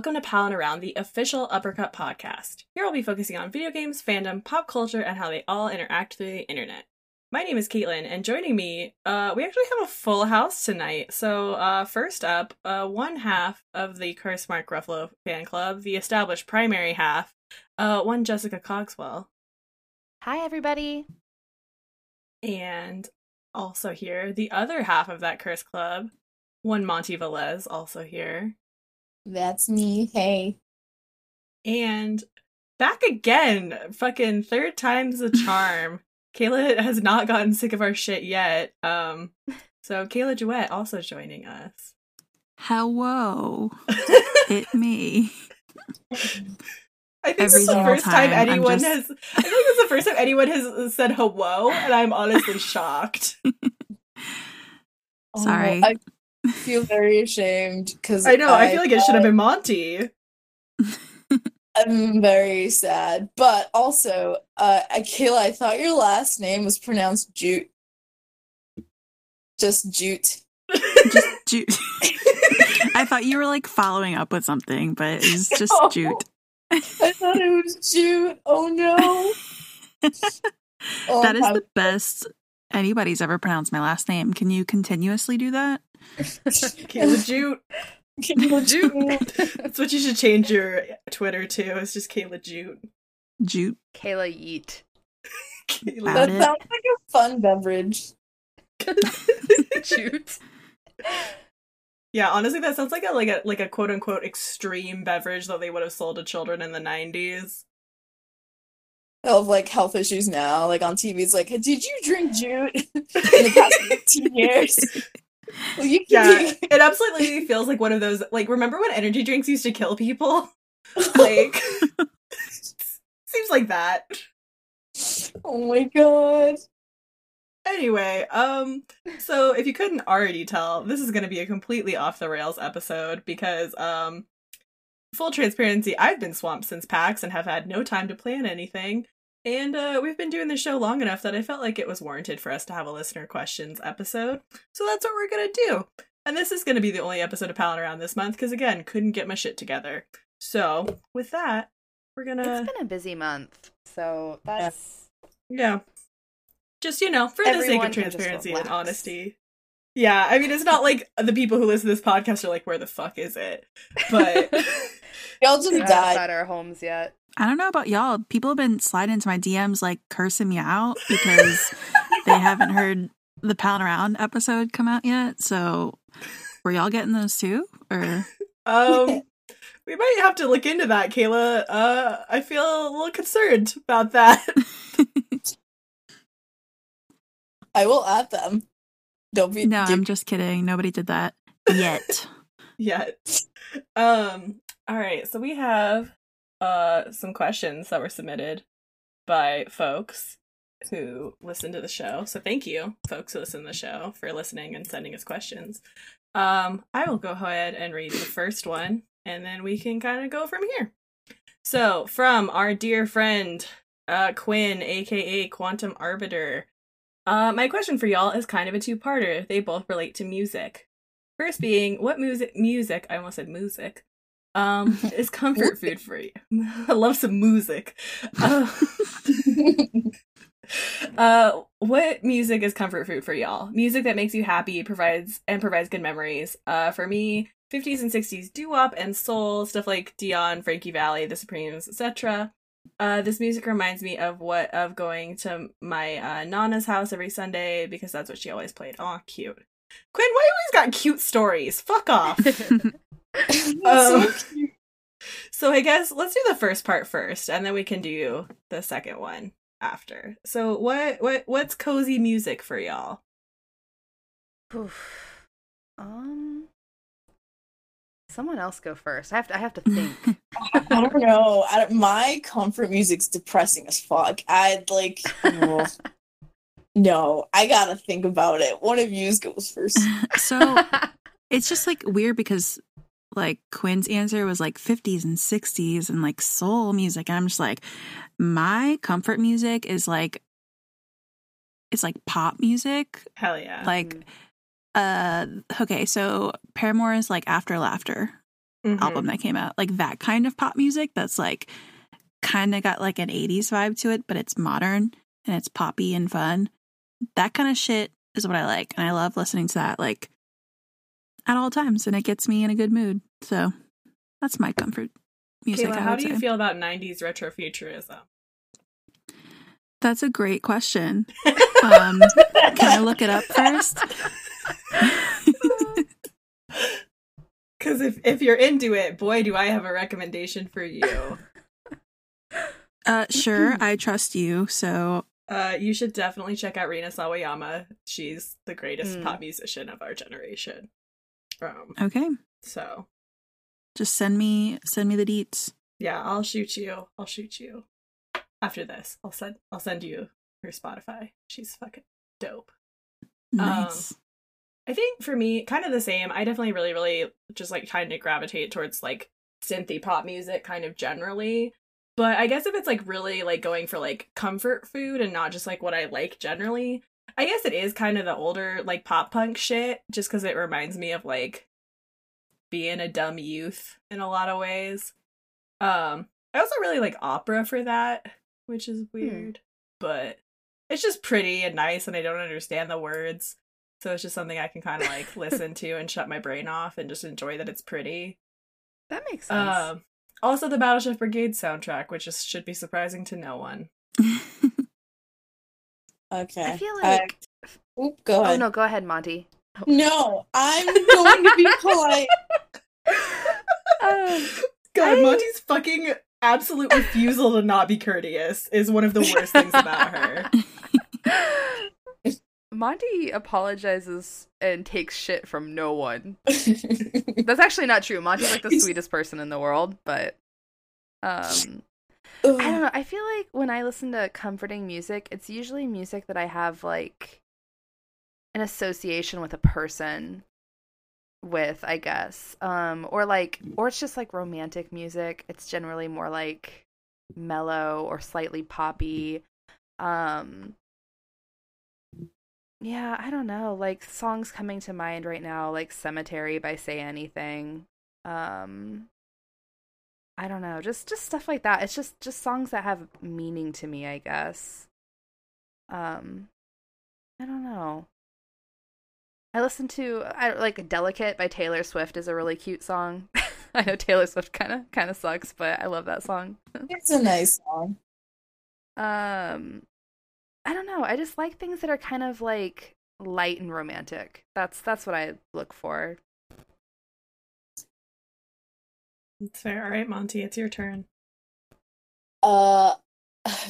welcome to Palin Around, the official Uppercut podcast. Here I'll be focusing on video games, fandom, pop culture, and how they all interact through the internet. My name is Caitlin, and joining me, uh, we actually have a full house tonight. So, uh, first up, uh, one half of the Curse Mark Ruffalo fan club, the established primary half, uh, one Jessica Cogswell. Hi, everybody. And also here, the other half of that Curse club, one Monty Velez, also here. That's me. Hey. And back again, fucking third time's a charm. Kayla has not gotten sick of our shit yet. Um, so Kayla Duet also joining us. Hello, it me. I think Every this is the first time, time, anyone just- has. I think this is the first time anyone has said hello, and I'm honestly shocked. Oh, Sorry. I feel very ashamed because I know. I feel like it should have been Monty. I'm very sad, but also, uh, Kayla, I thought your last name was pronounced Jute. Just Jute. Just Jute. I thought you were like following up with something, but it's just No. Jute. I thought it was Jute. Oh no. Oh, that is how- the best anybody's ever pronounced my last name. Can you continuously do that? Kayla Jute. Kayla Jute. That's what you should change your Twitter to. It's just Kayla Jute. Jute. Kayla Yeet. Kayla That it. sounds like a fun beverage. Jute. Yeah, honestly, that sounds like a like a like a quote unquote extreme beverage that they would have sold to children in the nineties. Of like health issues now, like on TV, it's like, did you drink Jute in the past 15 years? Well, you Yeah, it absolutely feels like one of those. Like, remember when energy drinks used to kill people? Like, seems like that. Oh my god. Anyway, um, so if you couldn't already tell, this is going to be a completely off the rails episode because, um, full transparency, I've been swamped since PAX and have had no time to plan anything. And uh, we've been doing the show long enough that I felt like it was warranted for us to have a listener questions episode. So that's what we're gonna do. And this is gonna be the only episode of Palin Around this month because again, couldn't get my shit together. So with that, we're gonna It's been a busy month, so that's yeah. Just, you know, for the sake of transparency and honesty. Yeah, I mean, it's not like the people who listen to this podcast are like, where the fuck is it? But Y'all just we're died. outside our homes yet. I don't know about y'all. People have been sliding into my DMs like cursing me out because they haven't heard the Pound Around episode come out yet. So were y'all getting those too? Or um, we might have to look into that, Kayla. Uh, I feel a little concerned about that. I will add them. Don't be. no, give- I'm just kidding. Nobody did that yet. yet. Um, all right, so we have uh some questions that were submitted by folks who listen to the show. So thank you, folks who listen to the show, for listening and sending us questions. Um, I will go ahead and read the first one, and then we can kind of go from here. So, from our dear friend uh Quinn, aka Quantum Arbiter. Uh, my question for y'all is kind of a two-parter. They both relate to music. First being, what music music, I almost said music, um, is comfort food for you? I love some music. Uh, uh, what music is comfort food for y'all? Music that makes you happy, provides and provides good memories. Uh, for me, 50s and 60s doo-wop and soul, stuff like Dion, Frankie Valli, The Supremes, etc. Uh, this music reminds me of what of going to my uh, nana's house every Sunday because that's what she always played. Aw, cute. Quinn, why you always got cute stories? Fuck off. That's Um, so. So I guess let's do the first part first, and then we can do the second one after. So what what what's cozy music for y'all? Oof. Um, someone else go first. I have to. I have to think. I don't know. I don't, my comfort music's depressing as fuck. I'd like. oh. no, I gotta think about it. One of you goes first. so it's just like weird because like Quinn's answer was like 50s and 60s and like soul music. And I'm just like, my comfort music is like, it's like pop music. Hell yeah. Like, uh, okay, so Paramore is like After Laughter. Mhm. album that came out. Like that kind of pop music that's like kind of got like an 80s vibe to it, but it's modern and it's poppy and fun. That kind of shit is what I like. And I love listening to that like at all times and it gets me in a good mood. So that's my comfort music. Kayla, how do you say. feel about 90s retrofuturism? That's a great question. Um, can I look it up first? Because if, if you're into it, boy, do I have a recommendation for you. Uh, sure, I trust you. So Uh, you should definitely check out Rina Sawayama. She's the greatest Mm. pop musician of our generation. Um, okay, so just send me send me the deets. yeah, I'll shoot you. I'll shoot you after this. I'll send I'll send you her Spotify. She's fucking dope. Nice. I think for me, kind of the same. I definitely really, really just like kind of gravitate towards like synthy pop music kind of generally. But I guess if it's like really like going for like comfort food and not just like what I like generally, I guess it is kind of the older like pop punk shit just because it reminds me of like being a dumb youth in a lot of ways. Um, I also really like opera for that, which is weird, but it's just pretty and nice and I don't understand the words. So it's just something I can kind of like listen to and shut my brain off and just enjoy that it's pretty. That makes sense. Um, also the Battleship Brigade soundtrack, which is, should be surprising to no one. Okay. I feel I- like. oop, go oh no, go ahead, Monty. No, I'm going to be polite. Um, God, I- Monty's fucking absolute refusal to not be courteous is one of the worst things about her. Monty apologizes and takes shit from no one. That's actually not true. Monty's like the sweetest person in the world, but um I don't know. I feel like when I listen to comforting music, it's usually music that I have like an association with a person with, I guess. Um or like or it's just like romantic music. It's generally more like mellow or slightly poppy. Um yeah, I don't know. Like songs coming to mind right now, like Cemetery by Say Anything. Um I don't know, just just stuff like that. It's just just songs that have meaning to me, I guess. Um I don't know. I listen to I like Delicate by Taylor Swift is a really cute song. I know Taylor Swift kind of kind of sucks, but I love that song. it's a nice song. Um, I don't know. I just like things that are kind of like light and romantic. That's that's what I look for. It's fair. All right, Monty, it's your turn. Uh,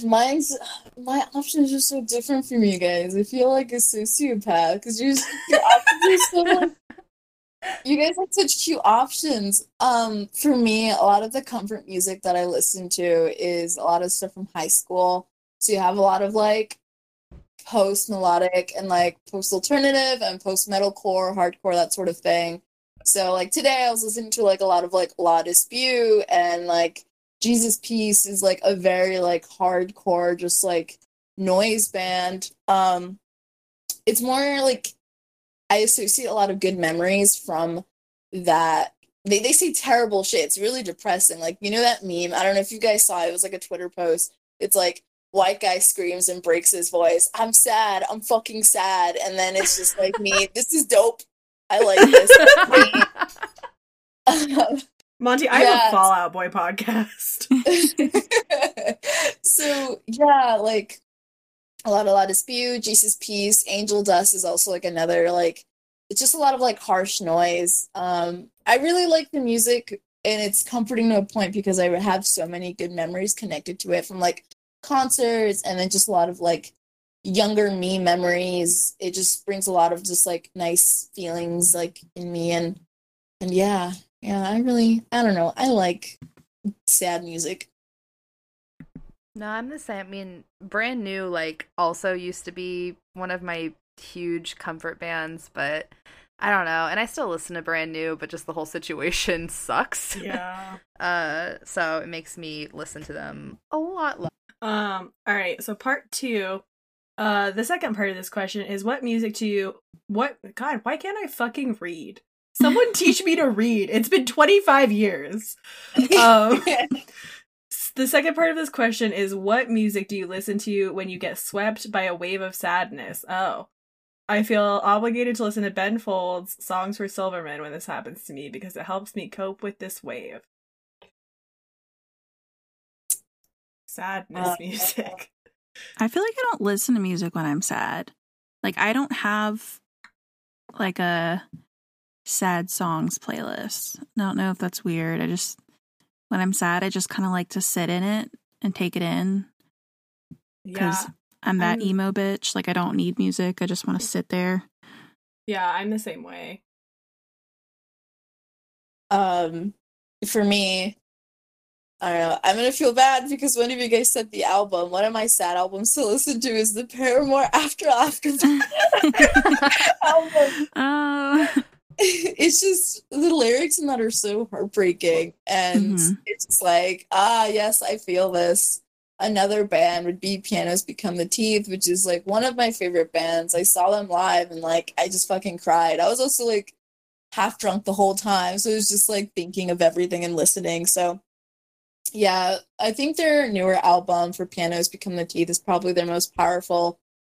mine's my options are so different from you guys. I feel like a sociopath because your options are so like you guys have such cute options. Um, for me, a lot of the comfort music that I listen to is a lot of stuff from high school. So you have a lot of like post melodic and like post alternative and post metalcore, hardcore, that sort of thing. So like today I was listening to like a lot of like La Dispute and like Jesus Piece is like a very like hardcore, just like noise band. Um it's more like I associate a lot of good memories from that. They they say terrible shit. It's really depressing. Like you know that meme. I don't know if you guys saw it. It was like a Twitter post. It's like white guy screams and breaks his voice. I'm sad. I'm fucking sad. And then it's just like me. This is dope. I like this. Monty, I have Yes. a Fall Out Boy podcast. so yeah, like a lot, a lot of spew, Jesus Piece, Angel Dust is also like another like it's just a lot of like harsh noise. Um, I really like the music and it's comforting to a point because I have so many good memories connected to it from like concerts and then just a lot of like younger me memories. It just brings a lot of just like nice feelings like in me and and yeah, yeah, I really I don't know. I like sad music. No, I'm the same. I mean, brand new like also used to be one of my huge comfort bands, but I don't know. And I still listen to brand new, but just the whole situation sucks. yeah. Uh, so it makes me listen to them a lot less. Um, all right, so part two. Uh the second part of this question is what music to you what god, why can't I fucking read? Someone teach me to read. It's been 25 years. Um, the second part of this question is what music do you listen to when you get swept by a wave of sadness? Oh. I feel obligated to listen to Ben Folds' Songs for Silverman when this happens to me because it helps me cope with this wave. Sadness Uh, music. I feel like I don't listen to music when I'm sad. Like I don't have like a sad songs playlist. I don't know if that's weird. I just when I'm sad, I just kind of like to sit in it and take it in Yeah. because I'm that I'm- emo bitch. Like I don't need music. I just want to sit there. Yeah, I'm the same way. Um, for me, I don't know. I'm gonna feel bad because one of you guys said the album. One of my sad albums to listen to is the Paramore After After album. Oh, It's just the lyrics in that are so heartbreaking, and Mhm. it's just like, ah, yes, I feel this. Another band would be Pianos Become the Teeth, which is like one of my favorite bands. I saw them live and like I just fucking cried. I was also like half drunk the whole time, so it was just like thinking of everything and listening. So yeah, I think their newer album for Pianos Become the Teeth is probably their most powerful.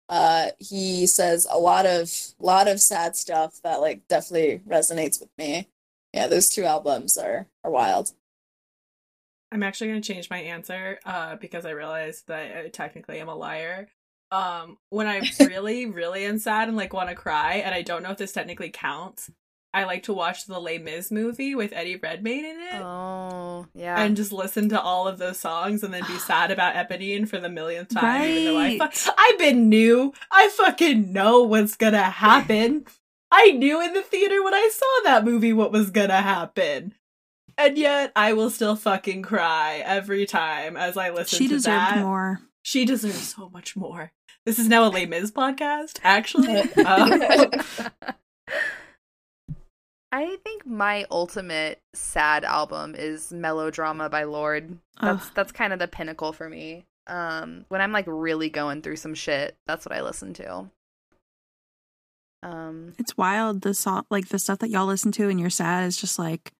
Uh, he says a lot of lot of sad stuff that like definitely resonates with me. Yeah, those two albums are are wild. I'm actually going to change my answer uh, because I realized that I technically am a liar. Um, when I'm really, really am sad and like want to cry, and I don't know if this technically counts, I like to watch the Les Mis movie with Eddie Redmayne in it. Oh, yeah. And just listen to all of those songs and then be sad about Eponine for the millionth time. Even though I fu- I've been new. I fucking know what's gonna happen. I knew in the theater when I saw that movie what was gonna happen. And yet I will still fucking cry every time as I listen she to deserved that. more. She deserves so much more. This is now a Les Mis podcast, actually. Um, I think my ultimate sad album is Melodrama by Lorde. That's Ugh. that's kind of the pinnacle for me. Um when I'm like really going through some shit, that's what I listen to. Um It's wild. The song, like the stuff that y'all listen to and you're sad is just like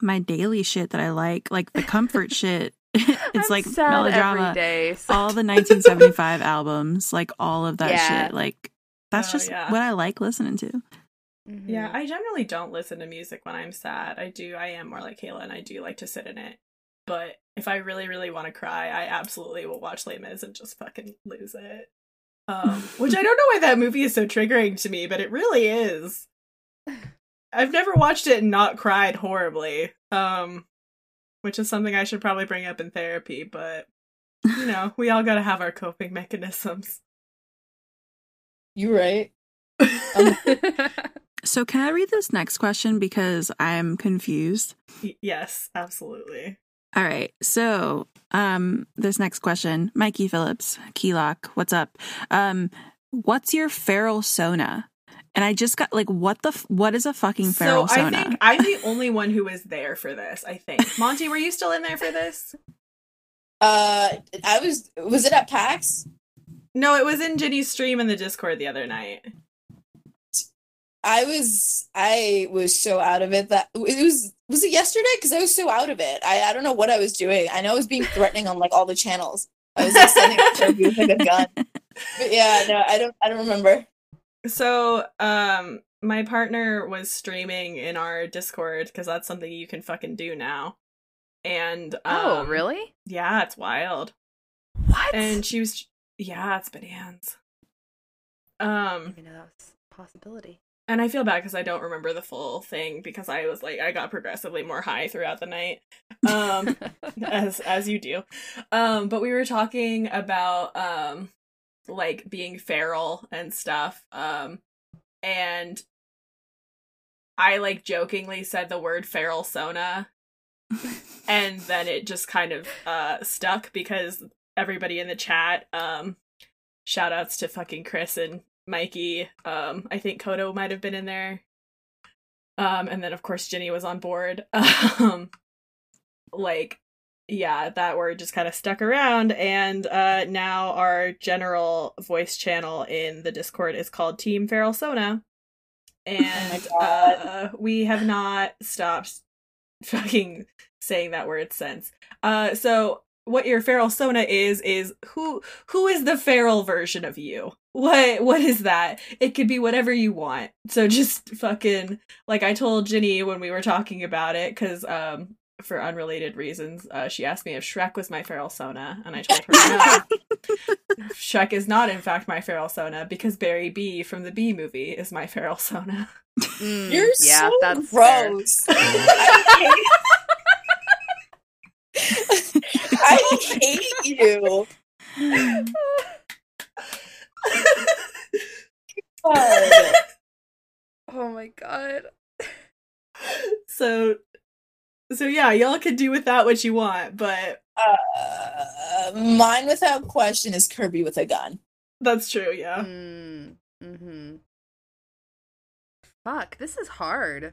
my daily shit that I like, like the comfort shit. it's I'm like sad melodrama. every day. so- all the 1975 albums, like all of that Yeah. shit. Like that's Oh, just yeah. what I like listening to. Mhm. Yeah, I generally don't listen to music when I'm sad. I do. I am more like Kayla, and I do like to sit in it. But if I really, really want to cry, I absolutely will watch Les Mis and just fucking lose it. Um, which I don't know why that movie is so triggering to me, but it really is. I've never watched it and not cried horribly. Um, which is something I should probably bring up in therapy. But you know, we all got to have our coping mechanisms. You right? Um, So can I read this next question because I'm confused? Yes, absolutely. All right. So, um, this next question, Mikey Phillips, Keylock, what's up? Um, what's your feral sona? And I just got like, what the, f- what is a fucking feral so I think I'm the only one who was there for this. I think Monty, were you still in there for this? Uh, I was. Was it at PAX? No, it was in Ginny's stream in the Discord the other night. I was. I was so out of it that it was. Was it yesterday? Because I was so out of it. I I don't know what I was doing. I know I was being threatening on like all the channels. I was like sending a with like a gun. But yeah, no, I don't. I don't remember. So, um, my partner was streaming in our Discord because that's something you can fucking do now. And um, oh, really? Yeah, it's wild. What? And she was, yeah, it's bananas. I Um, didn't know that was a possibility. And I feel bad because I don't remember the full thing because I was like I got progressively more high throughout the night. Um, as as you do. Um, but we were talking about um like being feral and stuff. Um, and I like jokingly said the word feral sona, and then it just kind of uh stuck because everybody in the chat um shout outs to fucking Chris and Mikey. Um, I think Kodo might have been in there. Um, and then of course Ginny was on board. Um, like yeah, that word just kind of stuck around, and uh, now our general voice channel in the Discord is called Team Feral Sona. and Oh uh, we have not stopped fucking saying that word since. Uh, so what your feral sona is is who who is the feral version of you? What what is that? It could be whatever you want. So just fucking like I told Ginny when we were talking about it because um for unrelated reasons uh, she asked me if Shrek was my feral sona and I told her no. Shrek is not in fact my feral sona because Barry B from the B movie is my feral sona. Mm, You're yeah, so that's gross. I hate, I hate you. God. Oh my god. so so yeah, y'all can do with that what you want, but Uh, mine without question is Kirby with a gun. that's true, yeah. Mm, mm-hmm. Fuck, this is hard.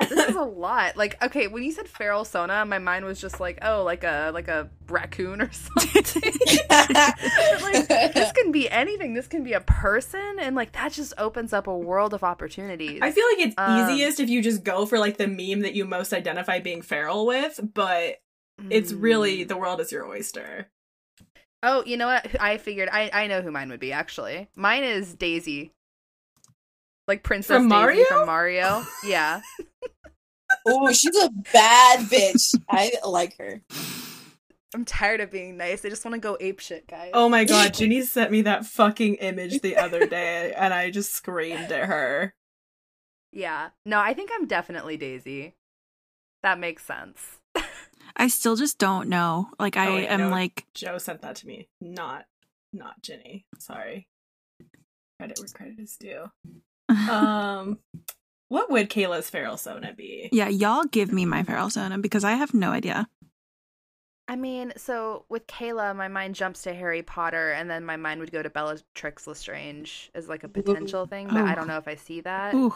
This is a lot. Like, okay, when you said feral sona, my mind was just like, oh, like a like a raccoon or something. Like, this can be anything. This can be a person, and like that just opens up a world of opportunities. I feel like it's Um, easiest if you just go for like the meme that you most identify being feral with, but it's really Mm. the world is your oyster. Oh, you know what? I figured. I I know who mine would be. Actually, mine is Daisy. Like Princess From Daisy Mario? from Mario. Yeah. Oh, she's a bad bitch. I like her. I'm tired of being nice. I just want to go ape shit, guys. Oh my god, Ginny sent me that fucking image the other day and I just screamed at her. Yeah. No, I think I'm definitely Daisy. That makes sense. I still just don't know. Like I Oh, yeah, am no. like Joe sent that to me, not not Ginny. Sorry. Credit where credit is due. Um what would Kayla's feral sona be? Yeah, y'all give me my feral sona because I have no idea. I mean, so with Kayla, my mind jumps to Harry Potter, and then my mind would go to Bellatrix Lestrange as like a potential thing, but I Oh. don't know if I see that. Ooh.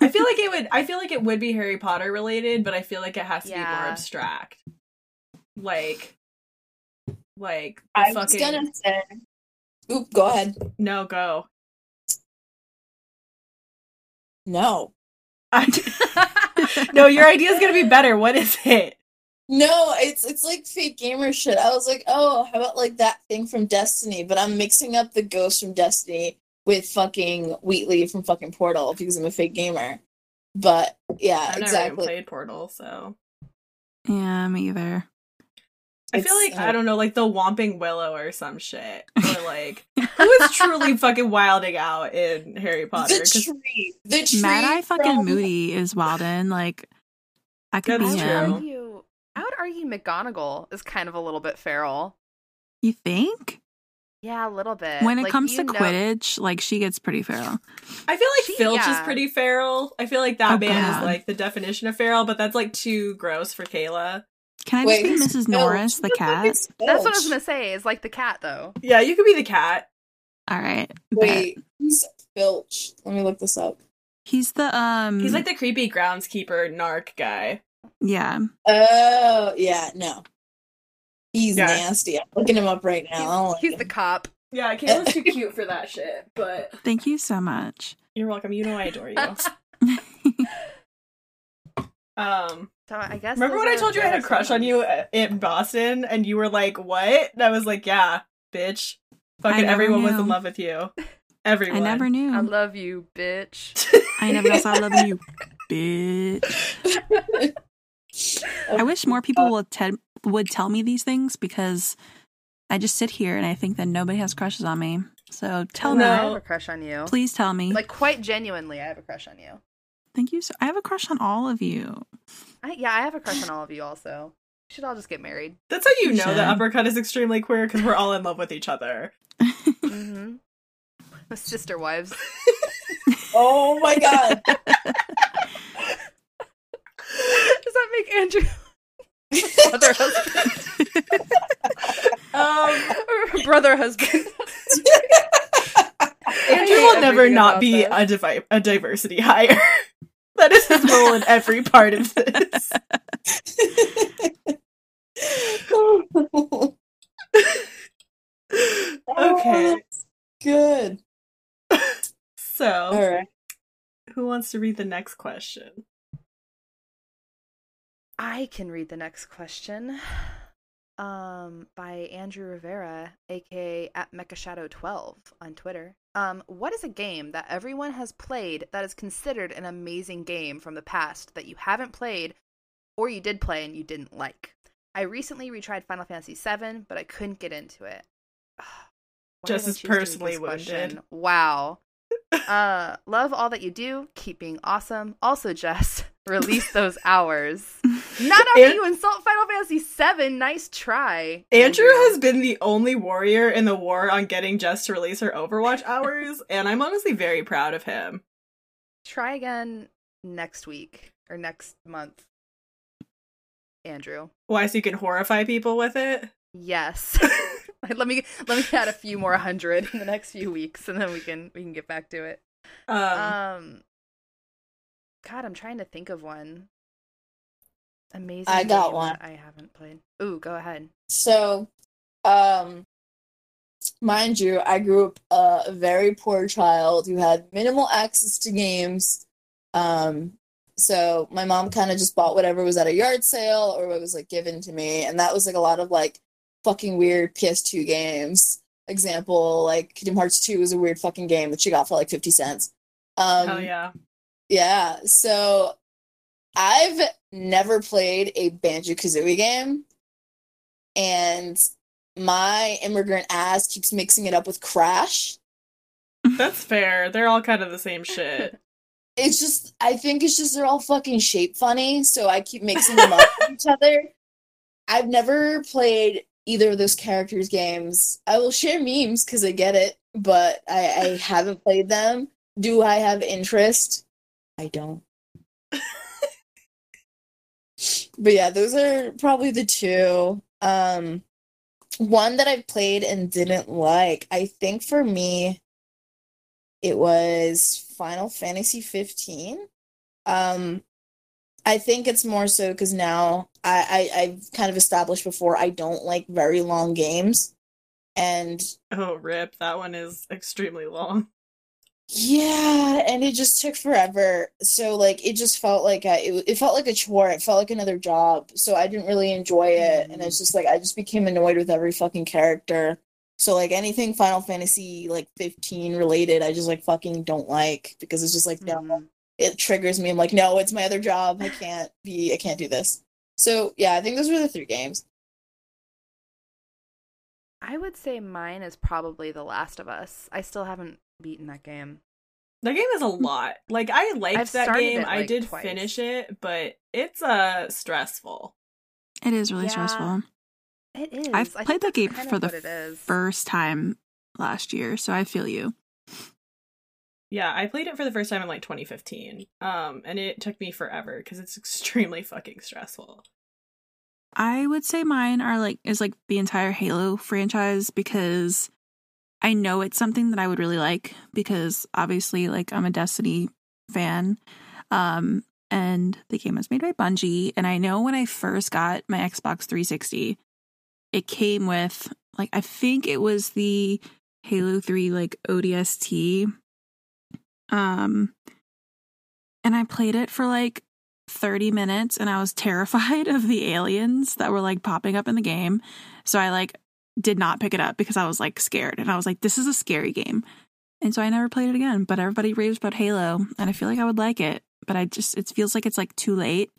I feel like it would I feel like it would be Harry Potter related, but I feel like it has to be more abstract. Like like the I was fucking gonna say. Oop, go ahead. no go. No. I, no, your idea is gonna be better. What is it? No, it's it's like fake gamer shit. I was like, oh, how about like that thing from Destiny? But I'm mixing up the ghost from Destiny with fucking Wheatley from fucking Portal because I'm a fake gamer. But yeah, I've never even exactly. played Portal, so Yeah, me either. I feel like uh, I don't know, like the Whomping Willow or some shit, or like who is truly fucking wilding out in Harry Potter? The 'Cause tree, the tree. Mad Eye fucking from- Moody is wilding. Like I could That's be I true. him. argue. I would argue McGonagall is kind of a little bit feral. You think? Yeah, a little bit. When it Like, comes to know- Quidditch, like she gets pretty feral. I feel like She- Filch is pretty feral. I feel like that Oh, man God. is like the definition of feral, but that's like too gross for Kayla. Can I Wait, just be Mrs. Filch? Norris, the cat? is That's what I was gonna say. Is like the cat though. Yeah, you could be the cat. All right. bet. Wait, who's Filch? Let me look this up. He's the um He's like the creepy groundskeeper narc guy. yeah. Oh, yeah, no. He's Yeah. nasty. I'm looking him up right now. I don't like He's the cop. Yeah, Kayla's too cute for that shit, but Thank you so much. you're welcome. You know I adore you. Um, So I guess. remember when I told you I had a crush on you in Boston, and you were like, "What?" And I was like, "Yeah, bitch, fucking never everyone was in love with you. Everyone. I never knew. I love you, bitch. I never else I love you, bitch. I wish more people would te- would tell me these things because I just sit here and I think that nobody has crushes on me. So tell No, I have a crush on you. please tell me. Like quite genuinely, I have a crush on you. Thank you. So I have a crush on all of you. I, yeah, I have a crush on all of you. Also, we should all just get married. That's how you know Should. that uppercut is extremely queer because we're all in love with each other. Mm-hmm. Sister wives. Oh my god. Does that make Andrew brother husband Um, brother husband? Andrew will never not be this. a, divi- a diversity hire. That is his role in every part of this. Oh, okay, Good. so All right. who wants to read the next question? I can read the next question. Um, by Andrew Rivera, aka at Mecha Shadow 12 on Twitter. Um, what is a game that everyone has played that is considered an amazing game from the past that you haven't played or you did play and you didn't like? I recently retried Final Fantasy VII, but I couldn't get into it. Why Just as choose to read personally wounded. Wow. uh, love all that you do. Keep being awesome. Also, Jess, release those hours. Not after An- you insult Final Fantasy VII. Nice try, Andrew has been the only warrior in the war on getting Jess to release her Overwatch hours, and I'm honestly very proud of him. Try again next week or next month, Andrew. Why, so you can horrify people with it? Yes. let me let me add a few more hundred in the next few weeks, and then we can we can get back to it. Um, Um, God, I'm trying to think of one. Amazing. I got game one. that I haven't played. Ooh, go ahead. So, um, mind you, I grew up uh, a very poor child who had minimal access to games. Um, so my mom kind of just bought whatever was at a yard sale or what was like given to me, and that was like a lot of like fucking weird PS2 games. Example, like Kingdom Hearts 2 was a weird fucking game that she got for like 50 cents. Um, hell yeah. Yeah, so I've never played a Banjo Kazooie game, and my immigrant ass keeps mixing it up with Crash. That's fair. They're all kind of the same shit. It's just, I think it's just they're all fucking shape funny, so I keep mixing them up with each other. I've never played either of those characters' games. I will share memes because I get it, but I, I haven't played them. Do I have interest? I don't. but yeah, those are probably the two. Um, one that I've played and didn't like. I think for me, it was Final Fantasy 15. Um, I think it's more so because now I, I I've kind of established before I don't like very long games, and Oh, rip. That one is extremely long. Yeah, and it just took forever. So like it just felt like I, it, it felt like a chore. It felt like another job. So I didn't really enjoy it, and it's just like I just became annoyed with every fucking character. So like anything Final Fantasy like 15 related, I just like fucking don't like because it's just like no, Mhm. it triggers me. I'm like, no, it's my other job. I can't be, I can't do this. So yeah, I think those were the three games. I would say mine is probably The Last of Us. I still haven't beaten that game. That game is a lot. Like I liked I've that game. it, I did twice. finish it, but it's uh stressful. It is really Yeah. stressful. It is. I've I played think that game for the it is. First time last year, so I feel you. Yeah, I played it for the first time in like 2015. Um and it took me forever cuz it's extremely fucking stressful. I would say mine are like is like the entire Halo franchise because I know it's something that I would really like because obviously like I'm a Destiny fan. Um and the game was made by Bungie and I know when I first got my Xbox 360 it came with like I think it was the Halo 3 like ODST um and I played it for like 30 minutes and I was terrified of the aliens that were like popping up in the game. So I like did not pick it up because I was like scared and I was like, this is a scary game. And so I never played it again. But everybody raves about Halo and I feel like I would like it. But I just, it feels like it's like too late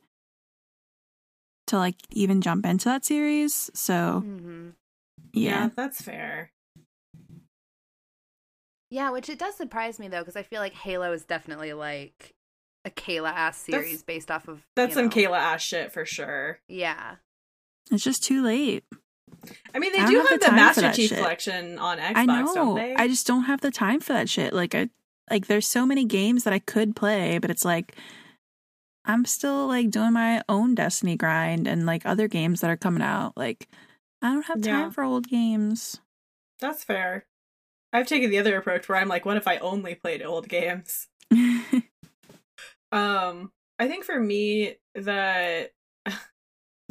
to like even jump into that series. So Mhm. yeah. that's fair. Yeah, which it does surprise me though, because I feel like Halo is definitely like a Kayla ass series based off of That's you some know- Kayla ass shit for sure. Yeah. It's just too late. I mean, they I don't have have the the Master Chief shit. collection on Xbox, I know. don't they? I just don't have the time for that shit. Like I like there's so many games that I could play, but it's like I'm still like doing my own Destiny grind and like other games that are coming out. Like I don't have time Yeah. for old games. That's fair. I've taken the other approach where I'm like, what if I only played old games? Um, I think for me, the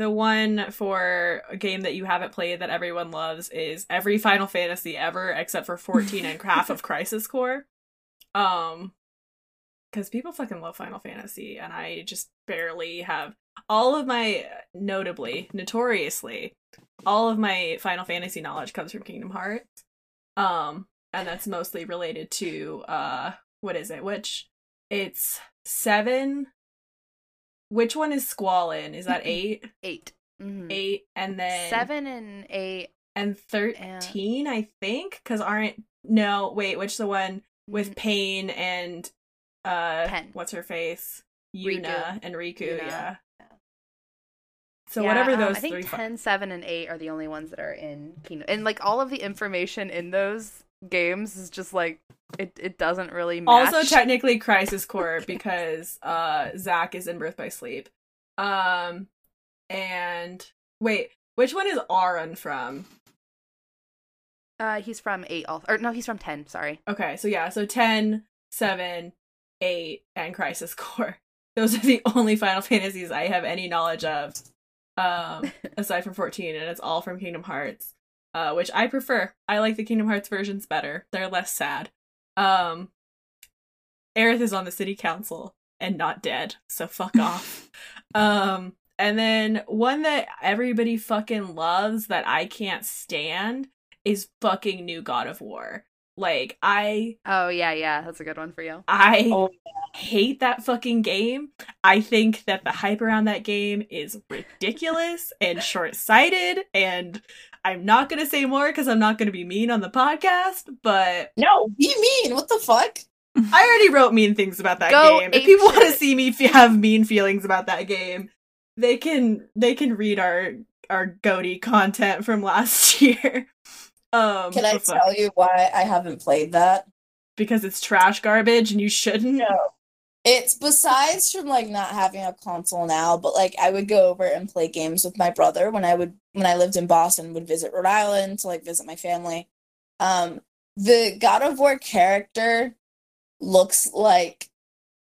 the one for a game that you haven't played that everyone loves is every Final Fantasy ever except for 14 and Craft of Crisis Core. Um, because people fucking love Final Fantasy, and I just barely have all of my notably, notoriously, all of my Final Fantasy knowledge comes from Kingdom Hearts. Um, and that's mostly related to uh what is it? Which it's seven. Which one is Squall in? Is that eight? 8 Mhm. Eight and then Seven and eight. and thirteen, I think. Because aren't no wait, which the one with Paine and uh Pen. what's her face? Rikku. Yuna and Rikku, Yuna. yeah. So Yeah, whatever um, those I think three. fu- 10, 7, and 8 are the only ones that are in Kingdom. And like all of the information in those games is just like it it doesn't really match. also technically Crisis Core because uh Zack is in Birth by Sleep. Um and wait, which one is Auron from? uh he's from 8 also. Or no, he's from 10, sorry. Okay, so yeah, so 10, 7, 8, and Crisis Core. Those are the only Final Fantasies I have any knowledge of. Um aside from 14 and it's all from Kingdom Hearts. Uh which I prefer. I like the Kingdom Hearts versions better. They're less sad. Um Aerith is on the city council and not dead, so fuck off. Um and then one that everybody fucking loves that I can't stand is fucking new God of War. Like I Oh yeah, yeah, that's a good one for you. I Oh, hate that fucking game. I think that the hype around that game is ridiculous and short-sighted and I'm not going to say more cuz I'm not going to be mean on the podcast, but No, be mean. What the fuck? I already wrote mean things about that Go game. If people want to see me f- have mean feelings about that game, they can they can read our our GOTY content from last year. Um Can I tell you why I haven't played that? because it's trash garbage and you shouldn't. No. It's besides from like not having a console now, but like I would go over and play games with my brother when I would when I lived in Boston, would visit Rhode Island to like visit my family. Um the God of War character looks like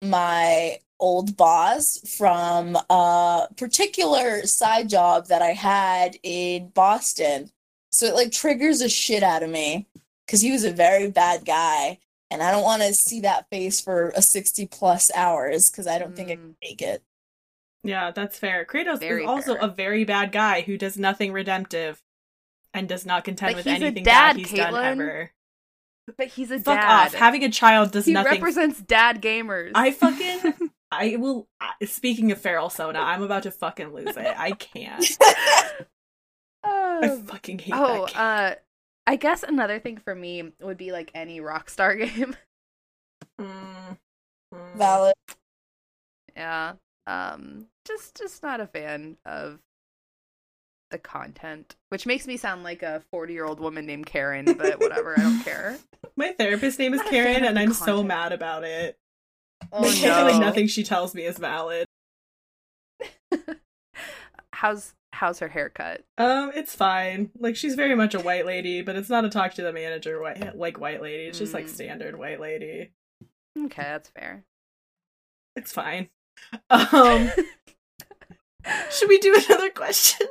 my old boss from a particular side job that I had in Boston. So it like triggers the shit out of me because he was a very bad guy and I don't want to see that face for a 60 plus hours because I don't think I Mm. can make it. Yeah, that's fair. Kratos Very is also fair. a very bad guy who does nothing redemptive and does not contend But with he's anything dad, bad he's done ever. But he's a Fuck dad. off. Having a child does he nothing. represents dad gamers. I fucking I will speaking of feral Sona, I'm about to fucking lose it. I can't. I Um, fucking hate oh, that game. uh, I guess another thing for me would be like any Rockstar game. Mm, mm. Valid. yeah. Um, just just not a fan of the content, which makes me sound like a forty-year-old woman named Karen. But whatever, I don't care. My therapist name is Not Karen and I'm so mad about it. Oh I like no! nothing she tells me is valid. how's how's her haircut? Um, it's fine. Like she's very much a white lady, but it's not a talk to the manager white like white lady. It's just like Mm. standard white lady. Okay, that's fair. It's fine. Um, should we do another question?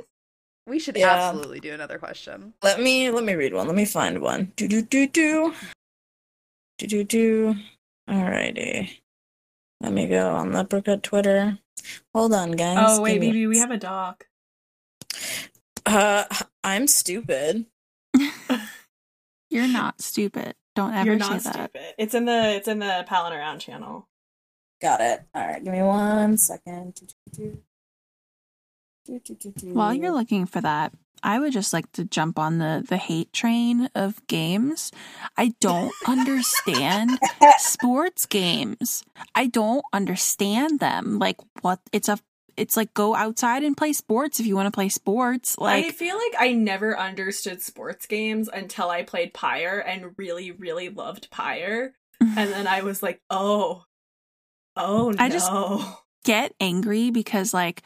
we should Yeah. absolutely do another question. Let me let me read one. Let me find one. Do do do do. Do do do. Alrighty. Let me go on Leprechaun Twitter. Hold on, guys. Oh wait, Give me- we have a doc. Uh, I'm stupid. You're not stupid. Don't ever You're say that. stupid. It's in the it's in the Palin Around channel. Got it. All right, give me one second. While you're looking for that, I would just like to jump on the the hate train of games. I don't understand sports games. I don't understand them. Like what it's a it's like go outside and play sports if you want to play sports. Like I feel like I never understood sports games until I played Pyre and really, really loved Pyre. And then I was like, oh, oh no. I just- get angry because like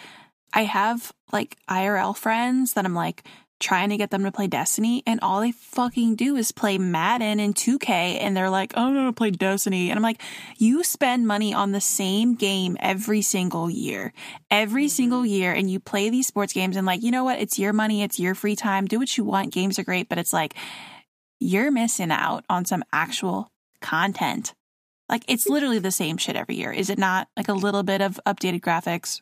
I have like IRL friends that I'm like trying to get them to play Destiny and all they fucking do is play Madden and 2K and they're like, "Oh, I'm to play Destiny." And I'm like, "You spend money on the same game every single year. Every mm-hmm. single year and you play these sports games and like, you know what? It's your money, it's your free time. Do what you want. Games are great, but it's like you're missing out on some actual content." Like it's literally the same shit every year, is it not? Like a little bit of updated graphics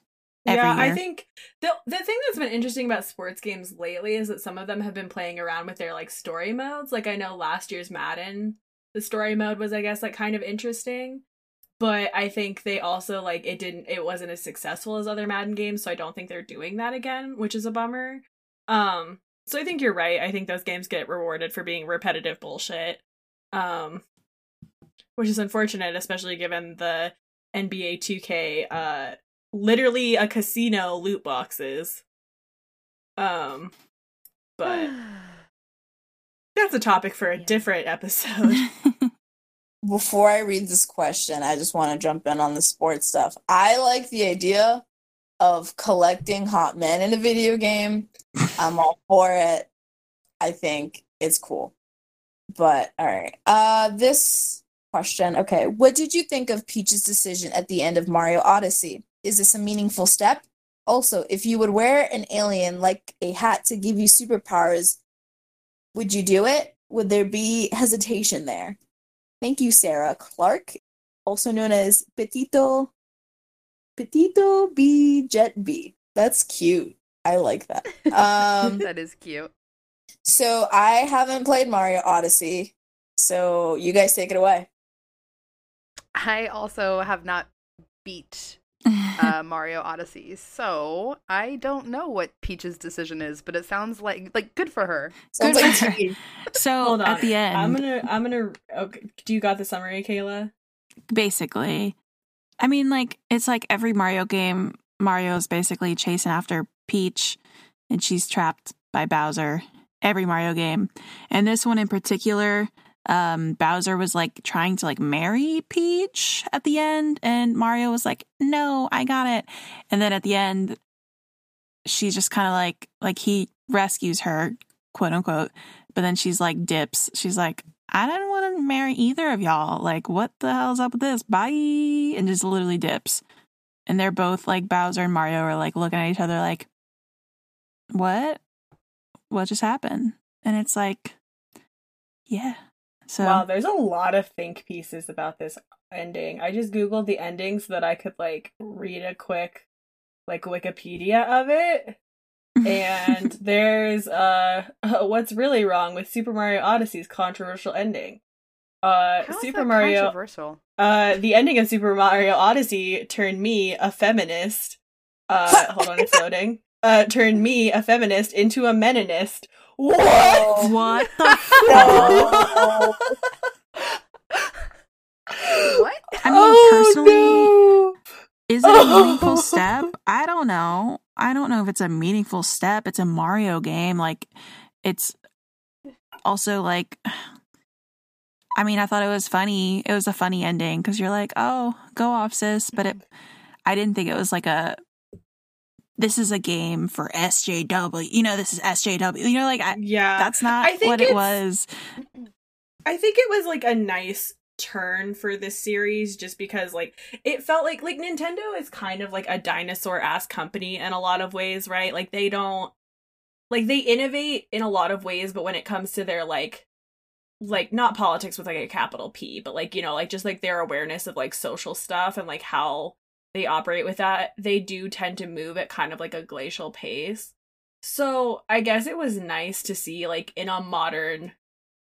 yeah, year. I think the the thing that's been interesting about sports games lately is that some of them have been playing around with their like story modes. Like I know last year's Madden, the story mode was I guess like kind of interesting. But I think they also like it didn't it wasn't as successful as other Madden games, so I don't think they're doing that again, which is a bummer. Um so I think you're right. I think those games get rewarded for being repetitive bullshit. Um which is unfortunate, especially given the NBA 2K uh literally a casino loot boxes. Um but that's a topic for a Yeah. different episode. Before I read this question, I just want to jump in on the sports stuff. I like the idea of collecting hot men in a video game. I'm all for it. I think it's cool. But all right. Uh this question. Okay, what did you think of Peach's decision at the end of Mario Odyssey? Is this a meaningful step? Also, if you would wear an alien like a hat to give you superpowers, would you do it? Would there be hesitation there? Thank you, Sarah Clark, also known as Petito Petito B Jet B. That's cute. I like that. Um, that is cute. so I haven't played Mario Odyssey, so you guys take it away. I also have not beat uh, Mario Odyssey, so I don't know what Peach's decision is, but it sounds like like good for her. Sounds Good like for her. so at the end, I'm gonna I'm gonna okay. Do you got the summary, Kayla? basically. I mean, like, it's like every Mario game, Mario's basically chasing after Peach and she's trapped by Bowser. Every Mario game. And this one in particular, um, Bowser was like trying to like marry Peach at the end, and Mario was like, No, I got it. And then at the end, she's just kind of like, like he rescues her, quote unquote, but then she's like dips. She's like, I don't want to marry either of y'all. Like, what the hell's up with this? Bye. And just literally dips. And they're both like Bowser and Mario are like looking at each other like, what? What just happened? And it's like, yeah. So, wow, there's a lot of think pieces about this ending. I just googled the ending so that I could like read a quick like Wikipedia of it. And there's uh what's really wrong with Super Mario Odyssey's controversial ending. Uh How Super Mario controversial? uh the ending of Super Mario Odyssey turned me a feminist. Uh hold on, it's loading. Uh turned me a feminist into a meninist. What? what the No. What? I mean, oh, personally, no. Is it a meaningful step? I don't know. I don't know if it's a meaningful step. It's a Mario game. Like, it's also like, I mean, I thought it was funny. It was a funny ending because you're like, oh, go off, sis. But it, mm-hmm. I didn't think it was like a, this is a game for SJW. You know, this is SJW. You know, like, I, Yeah. that's not I think what it was. I think it was like a nice turn for this series just because like it felt like like Nintendo is kind of like a dinosaur ass company in a lot of ways, right? Like they don't like they innovate in a lot of ways, but when it comes to their like like not politics with like a capital P, but like, you know, like just like their awareness of like social stuff and like how they operate with that, they do tend to move at kind of like a glacial pace. So I guess it was nice to see like in a modern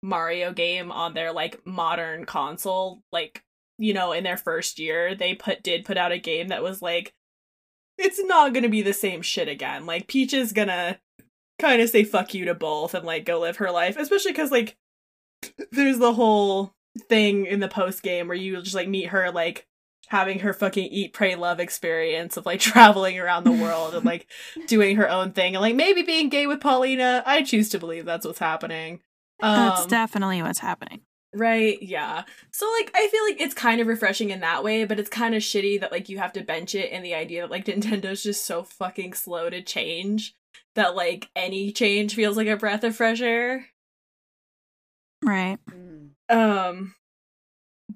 Mario game on their like modern console, like you know, in their first year, they put did put out a game that was like it's not gonna be the same shit again. Like Peach is gonna kind of say fuck you to both and like go live her life, especially because like there's the whole thing in the post game where you just like meet her like having her fucking eat pray love experience of like traveling around the world and like doing her own thing and like maybe being gay with Pauline. I choose to believe that's what's happening. That's Um, definitely what's happening. Right, yeah. So like I feel like it's kind of refreshing in that way, but it's kind of shitty that like you have to bench it in the idea that like Nintendo's just so fucking slow to change that like any change feels like a breath of fresh air. Right. Mm. Um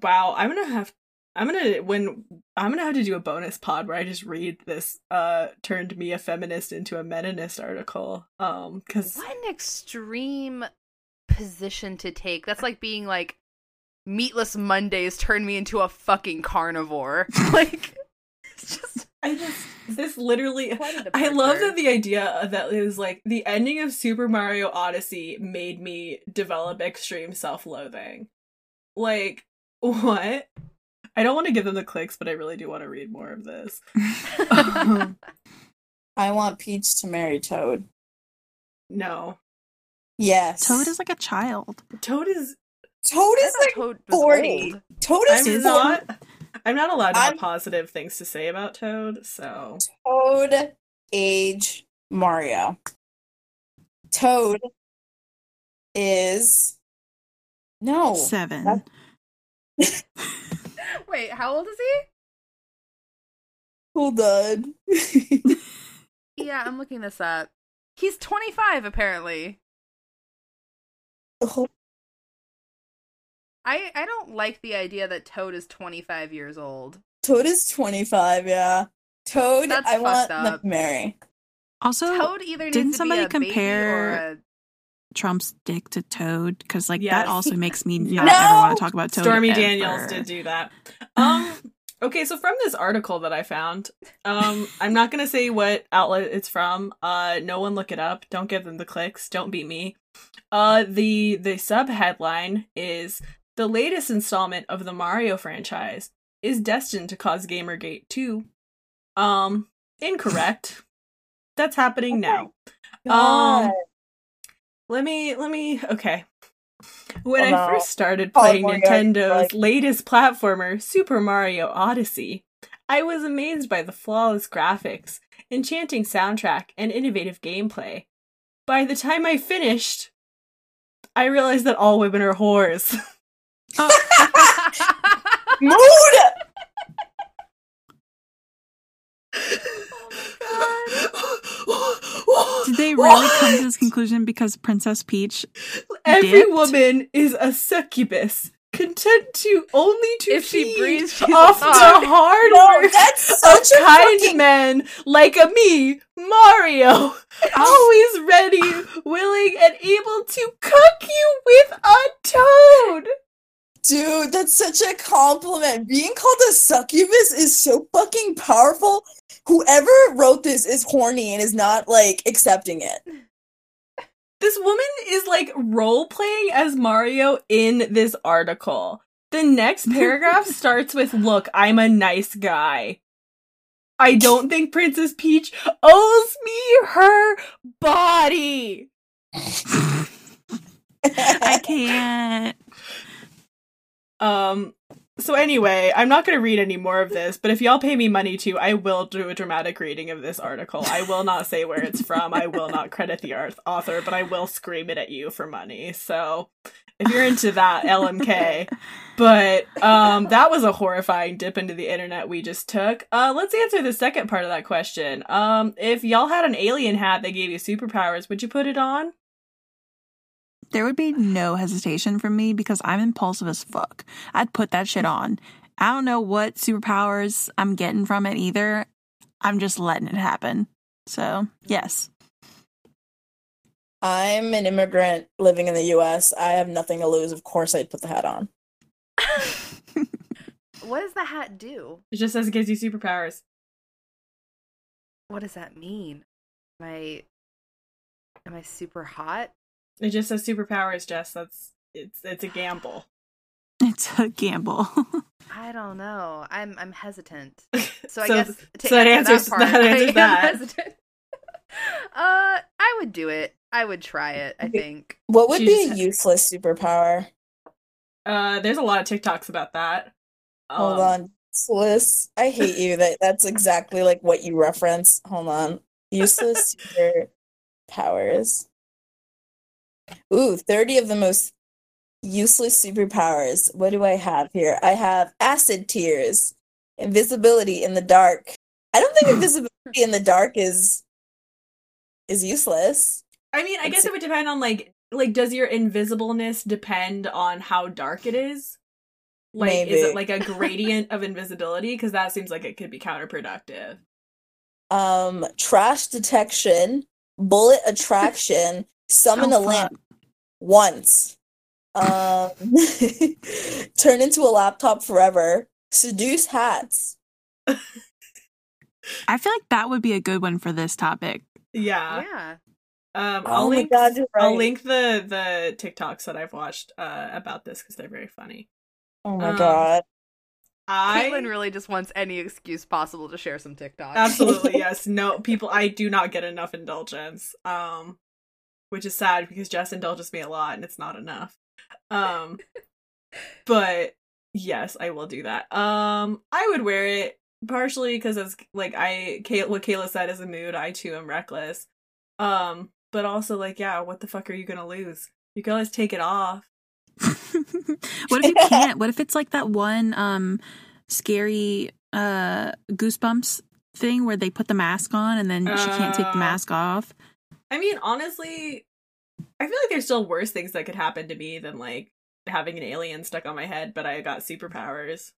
wow, I'm going to have I'm to when I'm to have to do a bonus pod where I just read this uh turned me a feminist into a meninist article um cuz What an extreme position to take. That's like being like, meatless Mondays turn me into a fucking carnivore. like, it's just I just this literally I love that the idea that it was like the ending of Super Mario Odyssey made me develop extreme self-loathing. Like what? I don't want to give them the clicks, but I really do want to read more of this. I want Peach to marry Toad. no, Yes. Toad is like a child. Toad is. Toad is like Toad 40. old. Toad is I'm 40. not. I'm not allowed to have I'm- positive things to say about Toad. So Toad age Mario. Toad is no. Seven. that's- Wait, how old is he? Hold on. Yeah, I'm looking this up. He's 25 apparently. Oh, I I don't like the idea that Toad is 25 years old. Toad is 25, yeah. Toad, That's I want fucked them up. to marry. Also, Toad either needs didn't to somebody be a baby compare- or a Trump's dick to Toad because like Yes. that also makes me not No! ever want to talk about Toad. Stormy ever. Daniels did do that. Um. Okay, so from this article that I found, um, I'm not gonna say what outlet it's from. Uh, no one look it up. Don't give them the clicks. Don't beat me. Uh, the the sub headline is the latest installment of the Mario franchise is destined to cause Gamergate 2. Um, incorrect. That's happening now. God. Um, let me let me okay. When Oh, I first started Oh, playing my Nintendo's like- latest platformer, Super Mario Odyssey, I was amazed by the flawless graphics, enchanting soundtrack, and innovative gameplay. By the time I finished, I realized that all women are whores. Mood! Did they really come to this conclusion because Princess Peach? Every dipped? woman is a succubus, content to only to If she feed breathes, she's off the thought. hard No, work that's of such a kind fucking men like a me, Mario, oh. always ready, willing, and able to cook you with a toad. Dude, that's such a compliment. Being called a succubus is so fucking powerful. Whoever wrote this is horny and is not like accepting it. This woman is like role playing as Mario in this article. The next paragraph starts with Look, I'm a nice guy. I don't think Princess Peach owes me her body. I can't. Um, so anyway, I'm not going to read any more of this, but if y'all pay me money to, I will do a dramatic reading of this article. I will not say where it's from. I will not credit the author, but I will scream it at you for money. So if you're into that, LMK. But um, that was a horrifying dip into the internet we just took. Uh, let's answer the second part of that question. Um, if y'all had an alien hat that gave you superpowers, would you put it on? There would be no hesitation from me because I'm impulsive as fuck. I'd put that shit on. I don't know what superpowers I'm getting from it either. I'm just letting it happen. So, yes. I'm an immigrant living in the US. I have nothing to lose. Of course, I'd put the hat on. what does the hat do? It just says it gives you superpowers. What does that mean? Am I am I super hot? It just says superpowers, Jess. That's it's it's a gamble. It's a gamble. I don't know. I'm I'm hesitant. So I So- guess to so that answers- that part, that answers I that. hesitant. uh, I would do it. I would try it. I think. What would She be a just- useless superpower? Uh, there's a lot of TikToks about that. Hold Um, on. Useless. I hate you. That that's exactly like what you reference. Hold on. Useless superpowers. Ooh, 30 of the most useless superpowers. What do I have here? I have acid tears, invisibility in the dark. I don't think invisibility in the dark is is useless. I mean, I guess it would depend on like like does your invisibleness depend on how dark it is? Like is it like a gradient of invisibility? Because that seems like it could be counterproductive. Um trash detection, bullet attraction, summon Oh, a lamp. Once. Um, turn into a laptop forever. Seduce hats. I feel like that would be a good one for this topic. Yeah. yeah. Um, I'll Oh my link. god, right. I'll link the the TikToks that I've watched uh, about this because they're very funny. Oh my um, god. I Caitlin really just wants any excuse possible to share some TikToks. absolutely yes. No, people. I do not get enough indulgence. Um, which is sad because Jess indulges me a lot and it's not enough. Um, but yes, I will do that. Um, I would wear it partially because it's like I Kay- what Kayla said is a mood. I too am reckless. Um, but also like yeah, what the fuck are you gonna lose? You can always take it off. what if you can't? What if it's like that one um scary uh goosebumps thing where they put the mask on and then she can't take the Uh, mask off? I mean, honestly, I feel like there's still worse things that could happen to me than like having an alien stuck on my head, but I got superpowers.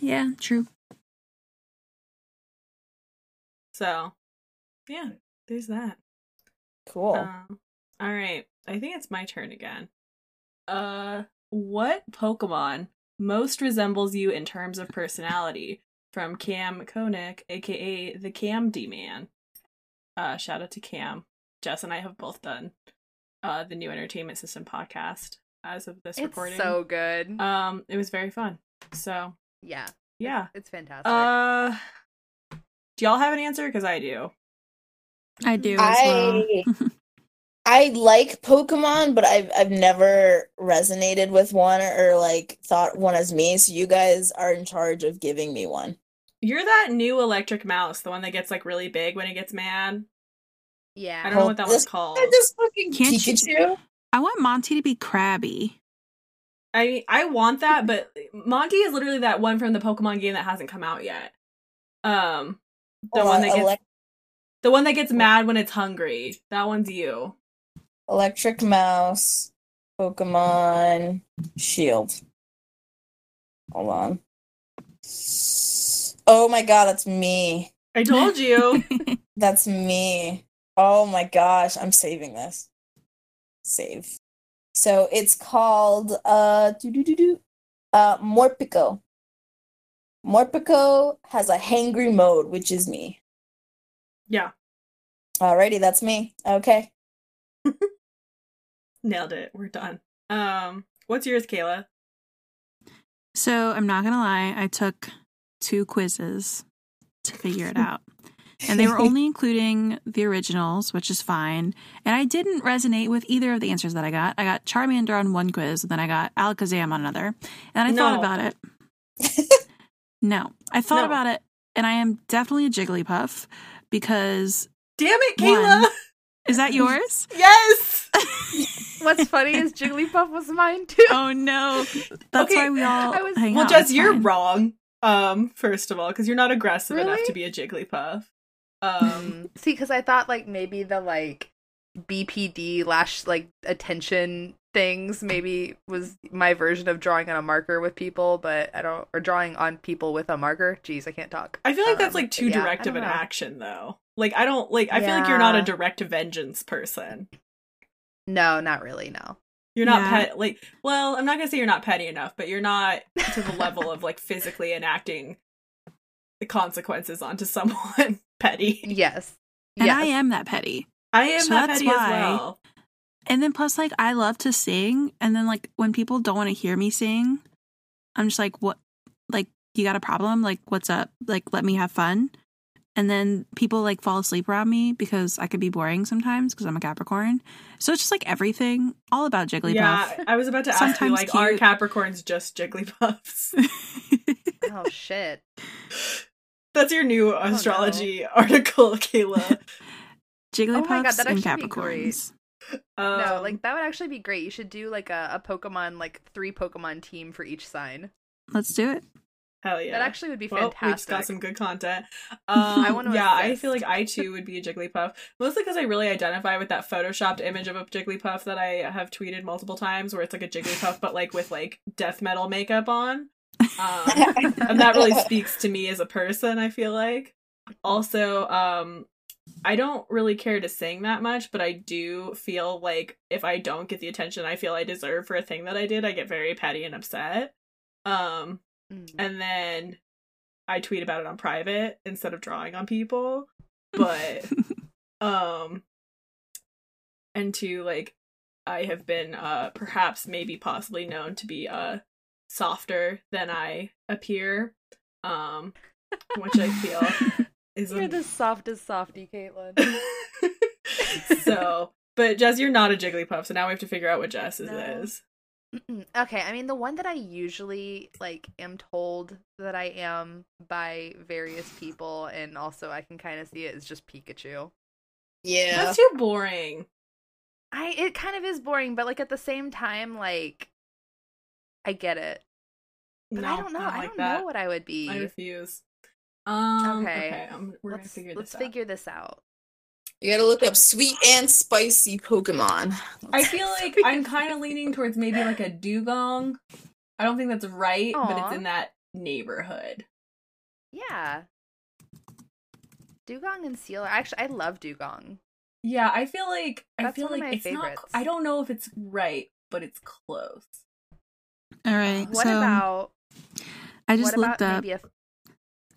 Yeah, true. So, yeah, there's that. Cool. Um, all right, I think it's my turn again. Uh, what Pokemon most resembles you in terms of personality? From Cam Koenig, aka the Cam D Man. Uh, shout out to Cam. Jess and I have both done uh the new Entertainment System podcast as of this it's recording. so good. um, it was very fun. So yeah, yeah. it's fantastic. Uh, do y'all have an answer? Because I do. I do as well. I I like Pokemon, but I've I've never resonated with one or like thought one as me. So you guys are in charge of giving me one. You're that new electric mouse, the one that gets like really big when it gets mad. Yeah. I don't know what that was called. I just fucking Can't you- Pikachu. I want Monty to be crabby. I mean, I want that, but Monty is literally that one from the Pokemon game that hasn't come out yet. Um, the Hold one on, that gets elec- the one that gets mad when it's hungry. That one's you. electric mouse, Pokemon Shield. Hold on. Oh my god, that's me. I told you. That's me. Oh my gosh, I'm saving this. Save. So it's called uh uh Morpeko. Morpeko has a hangry mode, which is me. yeah, Alrighty, that's me. Okay. nailed it. We're done. Um, what's yours, Kayla? So I'm not gonna lie, I took two quizzes to figure it out. And they were only including the originals, which is fine. And I didn't resonate with either of the answers that I got. I got Charmander on one quiz, and then I got Alakazam on another. And I thought about it. No, I thought No. about it, and I am definitely a Jigglypuff because Damn it, Kayla! One. is that yours? yes. What's funny is Jigglypuff was mine too. oh no, that's Okay, why we all I was- hang well, out. Jess, It's you're fine. wrong. Um, first of all, because you're not aggressive enough to be a Jigglypuff. Um, see, because I thought like maybe the like BPD lash like attention things maybe was my version of drawing on a marker with people, but I don't or drawing on people with a marker. Jeez, I can't talk. I feel like that's Um, like too yeah, direct of an know. action, though. Like, I don't like. I feel like you're not a direct vengeance person. No, not really. No. You're not Yeah. pet like. Well, I'm not gonna say you're not petty enough, but you're not to the level of like physically enacting the consequences onto someone petty. Yes. And yes. I am that petty. I am So that petty as well. And then plus, like, I love to sing. And then, like, when people don't want to hear me sing, I'm just like, what? Like, you got a problem? Like, what's up? Like, let me have fun. And then people, like, fall asleep around me because I could be boring sometimes because I'm a Capricorn. So it's just like everything, all about Jigglypuff. Yeah, I was about to ask you, Sometimes like, are. Capricorns just Jigglypuffs? Oh shit. That's your new no. astrology article, Kayla. Jigglypuffs that and actually be great. Capricorns. no, Um, like that would actually be great. You should do like a, a Pokemon like three Pokemon team for each sign. Let's do it. hell yeah. That actually would be Well, we just got some good content. Um, I wanna yeah, I feel like I too would be a Jigglypuff, mostly because I really identify with that photoshopped image of a Jigglypuff that I have tweeted multiple times, where it's like a Jigglypuff but like with like death metal makeup on, um, and that really speaks to me as a person. I feel like. Also, um, I don't really care to sing that much, but I do feel like if I don't get the attention I feel I deserve for a thing that I did, I get very petty and upset. Um Mm. and then I tweet about it on private instead of drawing on people. But um and to like I have been uh perhaps maybe possibly known to be uh softer than I appear. Um which I feel is You're the softest softy, Caitlin. so, but Jess, you're not a Jigglypuff, so now we have to figure out what Jess's No. is. Okay, I mean the one that I usually like am told that I am by various people, and also I can kind of see it is just Pikachu. Yeah. That's too boring. I it kind of is boring, but like at the same time, like I get it. But no, I don't know. I, like don't that. know what I would be. I refuse. Um, okay, Okay. um, we're let's gonna figure let's this out. figure this out. You gotta look up sweet and spicy Pokemon. I feel like I'm kind of leaning towards maybe like a Dewgong. I don't think that's right, but it's in that neighborhood. Yeah. Dewgong and Seel. Actually, I love Dewgong. Yeah, I feel like I feel one of like my it's not. I don't know if it's right, but it's close. All right. What so about I just what looked about up. maybe a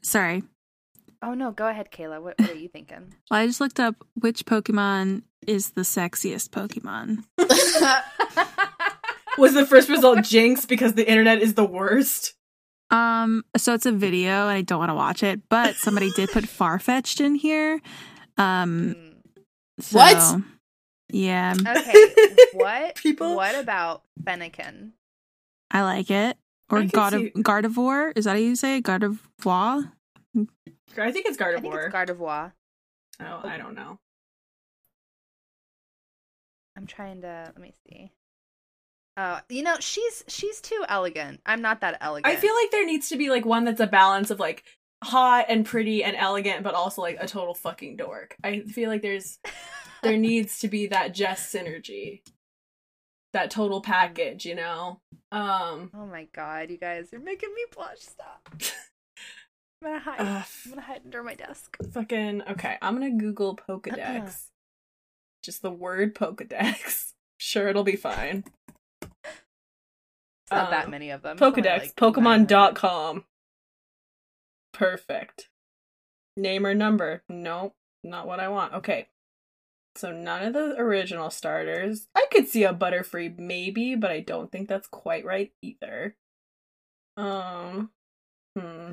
Sorry. Oh no, go ahead, Kayla. What, what are you thinking? Well, I just looked up which Pokemon is the sexiest Pokemon. Was the first result Jynx because the internet is the worst? Um, so it's a video, and I don't want to watch it, but somebody did put Farfetch'd in here. Um, Mm. so, What? Yeah, Okay, what? People- What about Fennekin? I like it. Or I can God of see- Gardevoir? Is that how you say it? Gardevoir? I think it's I think Gardevoir. it's Gardevoir. oh, I don't know. I'm trying to let me see. Oh, you know, she's she's too elegant. I'm not that elegant. I feel like there needs to be like one that's a balance of like hot and pretty and elegant, but also like a total fucking dork. I feel like there's there needs to be that Jess synergy, that total package, you know. Um, Oh my god, you guys, you're making me blush. Stop. I'm gonna hide. uh, I'm gonna hide under my desk. fucking okay. I'm gonna Google Pokedex, just the word Pokedex. Sure, it'll be fine. It's not that Um, many of them. Pokedex, like, 900. Pokemon.com. Perfect. Name or number? Nope, not what I want. Okay. So none of the original starters. I could see a Butterfree maybe, but I don't think that's quite right either. Um hmm.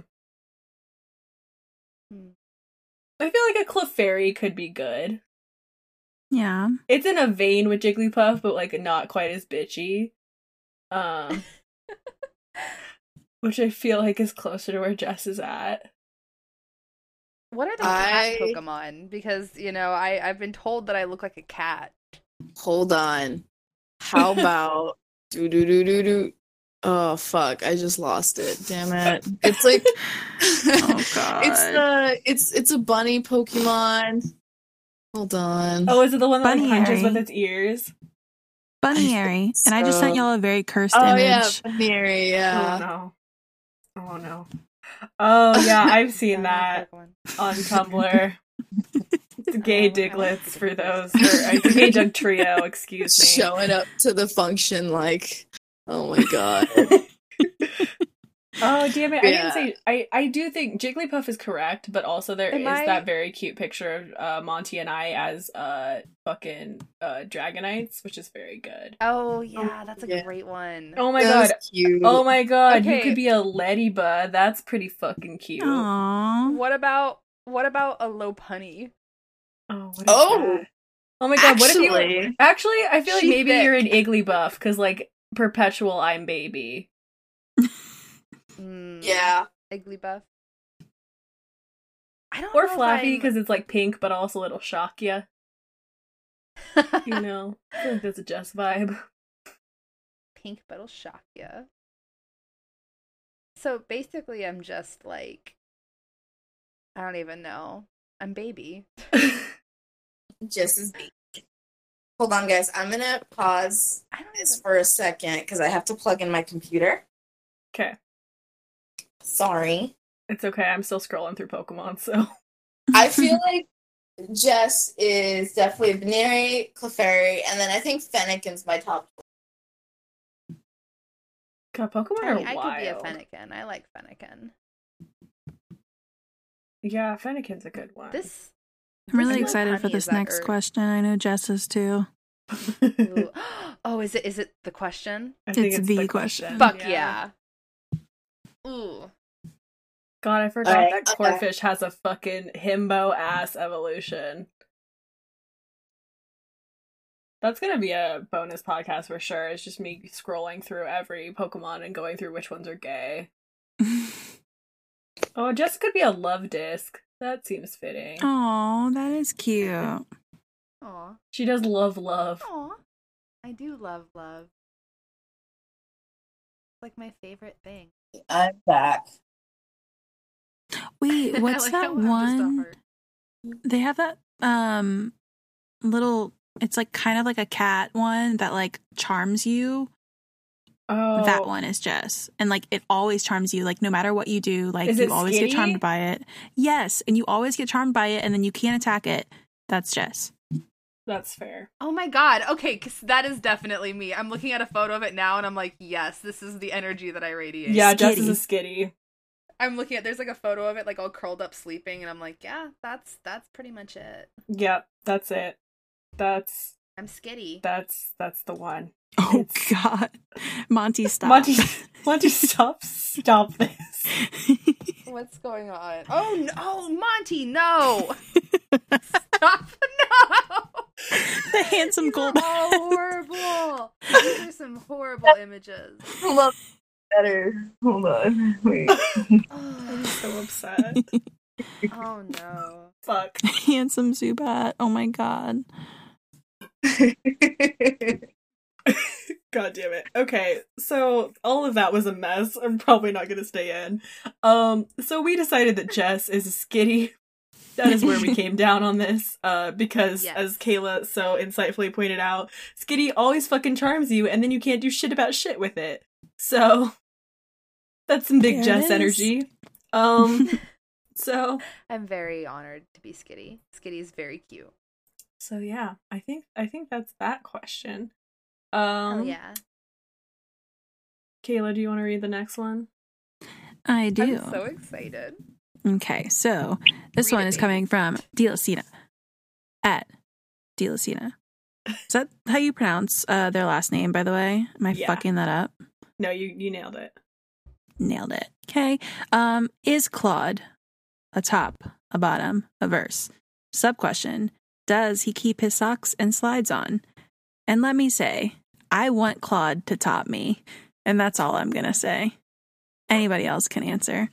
I feel like a Clefairy could be good. Yeah. It's in a vein with Jigglypuff, but like not quite as bitchy. Um which I feel like is closer to where Jess is at. What are the cat Pokemon? Because you know, I I've been told that I look like a cat. Hold on. How about do do do do do? Oh fuck! I just lost it. Damn it! It's like Oh god. it's the it's it's a bunny Pokemon. Hold on. Oh, is it the one that like, Bunny punches with its ears? Buneary. think And I just sent y'all a very cursed Oh, image. Oh yeah, Bunny, Oh yeah. Oh no. Oh no. Oh yeah, I've seen that on Tumblr. Gay. Digletts for those. Or, uh, gay Dugtrio, excuse me. Showing up to the function like, oh my god. Oh damn it! I Yeah. didn't say. I I do think Jigglypuff is correct, but also there is Am I- that very cute picture of uh, Monty and I as uh fucking uh Dragonites, which is very good. Oh yeah, that's a yeah. great one. Oh my That god! cute. Oh my god! You could be a Ladybug. That's pretty fucking cute. Aww. What about what about a Lopunny? Oh, what is Oh! that? Oh my god! What if you? Actually- Actually, I feel like maybe thick. you're an Igglybuff because like perpetual I'm baby. Yeah. Igglybuff. I don't Or know if Flaaffy because it's like pink, but also it'll shock you. You know, I feel like that's a Jess vibe. pink, but it'll shock you. So basically, I'm just like, I don't even know. I'm baby. Just as Hold on, guys. I'm gonna pause I don't this even. for a second because I have to plug in my computer. Okay, Sorry. it's okay. I'm still scrolling through Pokemon, so I feel like Jess is definitely a Veneri, Clefairy, and then I think Fennekin's my top. God, Pokemon I, are I wild. could be a Fennekin. I like Fennekin. Yeah, Fennekin's a good one. This. I'm really excited for this next herb. question. I know Jess is too. Oh, is it? Is it the question? I think It's the question. Fuck yeah. Ooh. God, I forgot Alright, that okay. Corphish has a fucking himbo ass evolution. That's gonna be a bonus podcast for sure. It's just me scrolling through every Pokemon and going through which ones are gay. Oh, Jess could be a Luvdisc. That seems fitting. Oh, that is cute. Aw. She does love love. Aw. I do love love. It's like my favorite thing. I'm back. Wait, what's like that how I'm just a one? They have that um little it's like kind of like a cat one that like charms you. Oh, That one is Jess. And like it always charms you. Like no matter what you do, like you always skinny? get charmed by it. Yes, and you always get charmed by it and then you can't attack it. That's Jess. That's fair. Oh my god. Okay, 'cause that is definitely me. I'm looking at a photo of it now and I'm like, yes, this is the energy that I radiate. Yeah, Jess Skitty. is a skitty. I'm looking at there's like a photo of it like all curled up sleeping and I'm like, yeah, that's that's pretty much it. Yep, that's it. That's I'm skitty. that's that's the one. Oh It's- god. Monty stop. Monty, Monty, stop, stop this. What's going on? Oh no, oh, Monty, no. Stop. No. the handsome These gold. are all horrible. These are some horrible images. Hold on. Better. Hold on. Wait. I'm so upset. Oh, no. Fuck. handsome Zubat. Oh my god. God damn it. Okay, so all of that was a mess. I'm probably not gonna stay in. Um, so we decided that Jess is a skitty. That is where we came down on this. Uh, because Yes. as Kayla so insightfully pointed out, skitty always fucking charms you, and then you can't do shit about shit with it. So that's some big There Jess energy. Um, so I'm very honored to be Skitty. Skitty is very cute. so yeah, I think I think that's that question. Hell Um, yeah. Kayla, do you want to read the next one? I do. I'm so excited. Okay, so this Read one it, is baby. coming from Dilasina. At Dilasina. Is that how you pronounce uh, their last name, by the way? Am I Yeah. fucking that up? No, you you nailed it. Nailed it. Okay. Um, is Claude a top, a bottom, a verse? Sub question Does he keep his socks and slides on? And let me say, I want Claude to top me. And that's all I'm going to say. Anybody else can answer.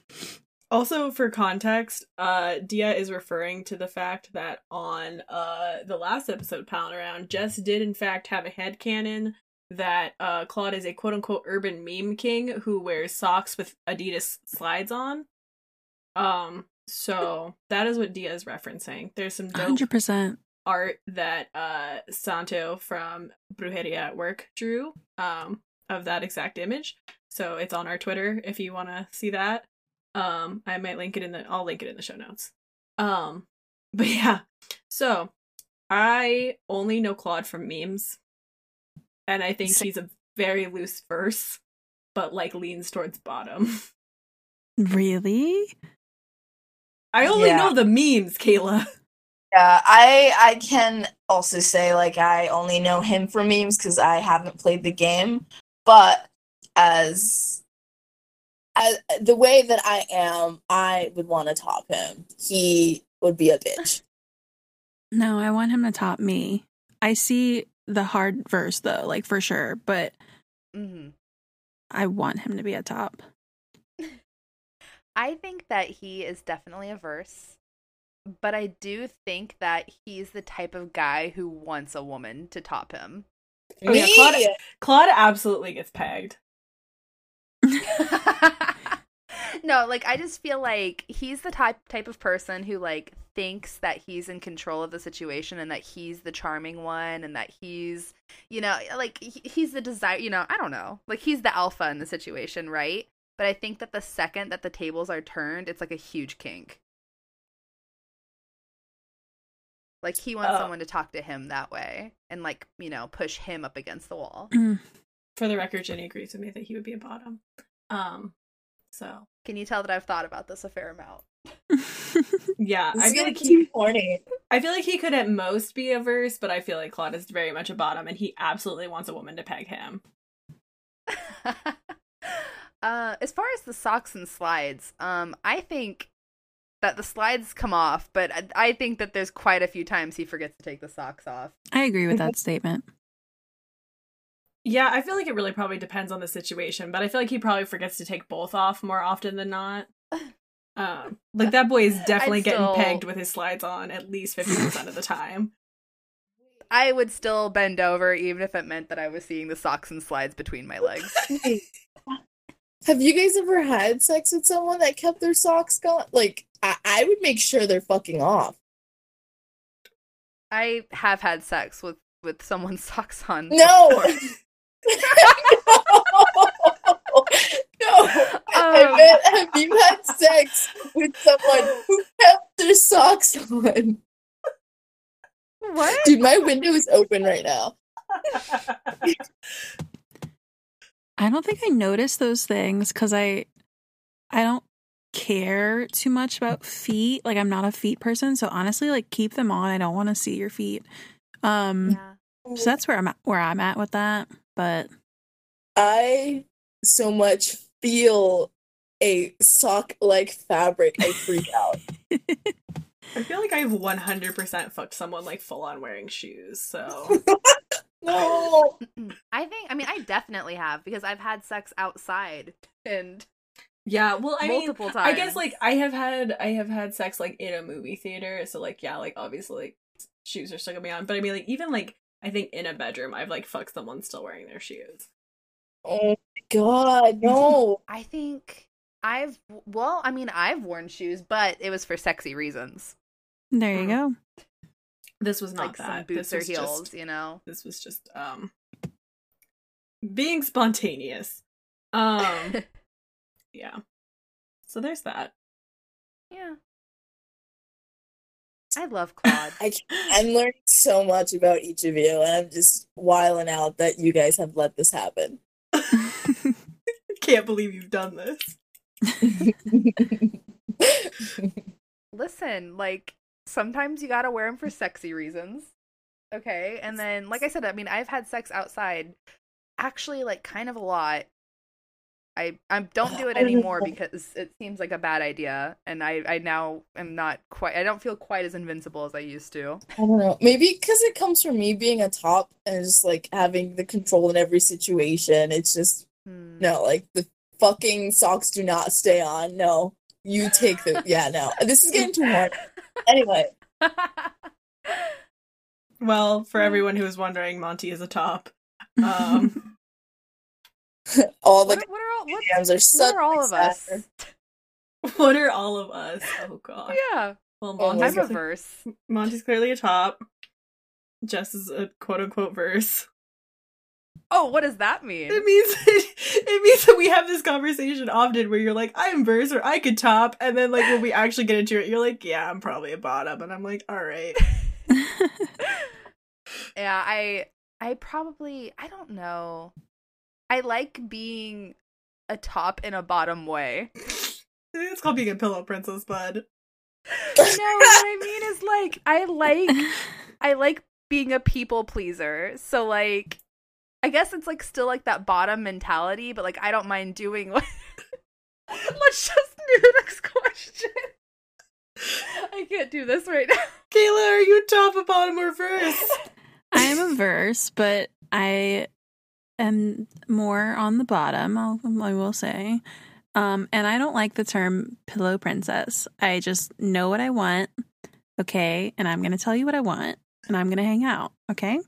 Also, for context, uh, Dia is referring to the fact that on uh the last episode of Pound Around, Jess did in fact have a headcanon that uh Claude is a quote unquote urban meme king who wears socks with Adidas slides on. Um, so that is what Dia is referencing. There's some dope 100%. Art that uh Santo from Brujeria at Work drew um of that exact image. So it's on our Twitter if you want to see that. Um I might link it in the I'll link it in the show notes. Um but yeah. So I only know Claude from memes. And I think Sa- he's a very loose verse, but like leans towards bottom. Really? I only Yeah. know the memes, Kayla. Yeah, I I can also say like I only know him for memes because I haven't played the game, but as as the way that I am, I would want to top him. He would be a bitch. No, I want him to top me. I see the hard verse though, like for sure, but hmm I want him to be a top. I think that he is definitely a verse, but I do think that he's the type of guy who wants a woman to top him. Oh, yeah, Claude, Claude absolutely gets pegged. no, like I just feel like he's the type type of person who like thinks that he's in control of the situation and that he's the charming one and that he's you know like he- he's the desire you know I don't know like he's the alpha in the situation right but I think that the second that the tables are turned it's like a huge kink Like he wants Oh. someone to talk to him that way and like, you know, push him up against the wall. Mm. For the record, Jenny agrees with me that he would be a bottom. Um, so Can you tell that I've thought about this a fair amount? yeah, I feel like he, horny. I feel like he could at most be a verse, but I feel like Claude is very much a bottom, and he absolutely wants a woman to peg him. uh, as far as the socks and slides, um, I think that the slides come off, but I, I think that there's quite a few times he forgets to take the socks off. I agree with that statement. Yeah, I feel like it really probably depends on the situation, but I feel like he probably forgets to take both off more often than not. Um, like that boy is definitely I'd getting pegged with his slides on at least fifty percent of the time. I would still bend over even if it meant that I was seeing the socks and slides between my legs. Have you guys ever had sex with someone that kept their socks gone? Like, I, I would make sure they're fucking off. I have had sex with with someone's socks on. No! no! I Um, meant, have you had sex with someone who kept their socks on? what? Dude, my window is open right now. I don't think I noticed those things because I, I don't care too much about feet. Like I'm not a feet person, so honestly, like keep them on. I don't want to see your feet. Um, Yeah. so that's where I'm at, where I'm at with that. But I so much feel a sock like fabric. I freak out. I feel like I've one hundred percent fucked someone like full on wearing shoes. So No! I think. I mean, I definitely have because I've had sex outside and yeah, well, I mean, multiple times. I guess like I have had I have had sex like in a movie theater, so like yeah, like obviously like shoes are still gonna be on, but I mean like even like I think in a bedroom I've like fucked someone still wearing their shoes. Oh my god, no. I think I've. Well, I mean, I've worn shoes, but it was for sexy reasons, there you Mm. go. This was not like that. some boots this or heels. Just, You know. this was just um being spontaneous. Um yeah. So there's that. yeah. I love Claude. I can't- I'm learning so much about each of you, and I'm just wiling out that you guys have let this happen. Can't believe you've done this. Listen, like sometimes you gotta wear them for sexy reasons. Okay, and then like I said, I mean, I've had sex outside, actually, like kind of a lot. I I don't do it anymore because it seems like a bad idea, and I I now am not quite. I don't feel quite as invincible as I used to. I don't know. Maybe because it comes from me being a top and just like having the control in every situation. It's just Hmm. no, like the fucking socks do not stay on. No, you take the yeah. No, this is getting too hard. Anyway, Well, for everyone who was wondering, Monty is a top. Um all the what, what are all what, jams are what are all of us? what are all of us? Oh god. Yeah, Well, my I'm Monty's, a verse. Monty's clearly a top. Jess is a quote unquote verse. Oh, what does that mean? It means it means that we have this conversation often where you're like, I'm verse or I could top, and then like when we actually get into it, you're like, yeah, I'm probably a bottom, and I'm like, all right. yeah, I I probably I don't know. I like being a top in a bottom way. It's called being a pillow princess, bud. No, what I mean is like I like I like being a people pleaser. So like I guess it's like still like that bottom mentality, but like I don't mind doing what Let's just do the next question. I can't do this right now. Kayla, are you top, a bottom, or verse? I am a verse, but I am more on the bottom. I'll, I will say, um, and I don't like the term pillow princess. I just know what I want, okay, and I'm gonna tell you what I want, and I'm gonna hang out, okay.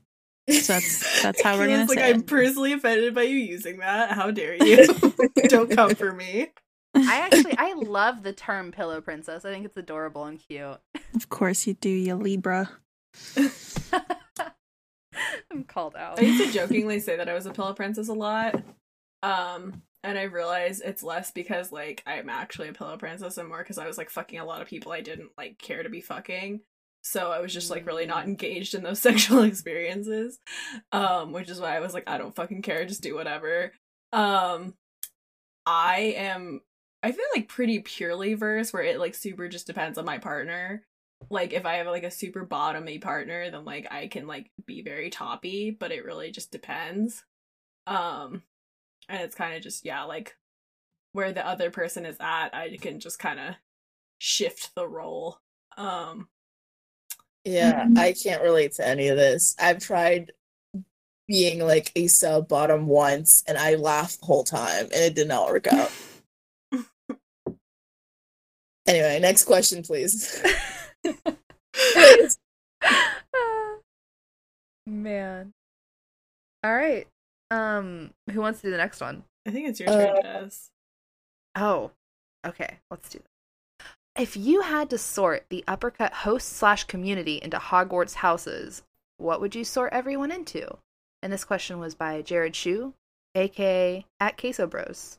So that's that's how we're gonna Kayla's like, say. I'm it. personally offended by you using that. How dare you? Don't come for me. I actually I love the term pillow princess. I think it's adorable and cute. Of course you do, you Libra. I'm called out. I used to jokingly say that I was a pillow princess a lot. Um, and I realize it's less because like I'm actually a pillow princess and more because I was like fucking a lot of people I didn't like care to be fucking. so I was just like really not engaged in those sexual experiences. Um, which is why I was like, I don't fucking care, just do whatever. Um, I am I feel like pretty purely verse where it like super just depends on my partner. Like if I have like a super bottomy partner, then like I can like be very toppy, but it really just depends. Um and it's kind of just yeah, like where the other person is at, I can just kind of shift the role. Um Yeah, I can't relate to any of this. I've tried being like a sub bottom once and I laughed the whole time and it did not work out. anyway, next question, please. Man. All right. Um, who wants to do the next one? I think it's your turn, Uh, Jess. Oh, okay. Let's do that. If you had to sort the uppercut host slash community into Hogwarts houses, what would you sort everyone into? And this question was by Jared Shu, aka at Queso Bros.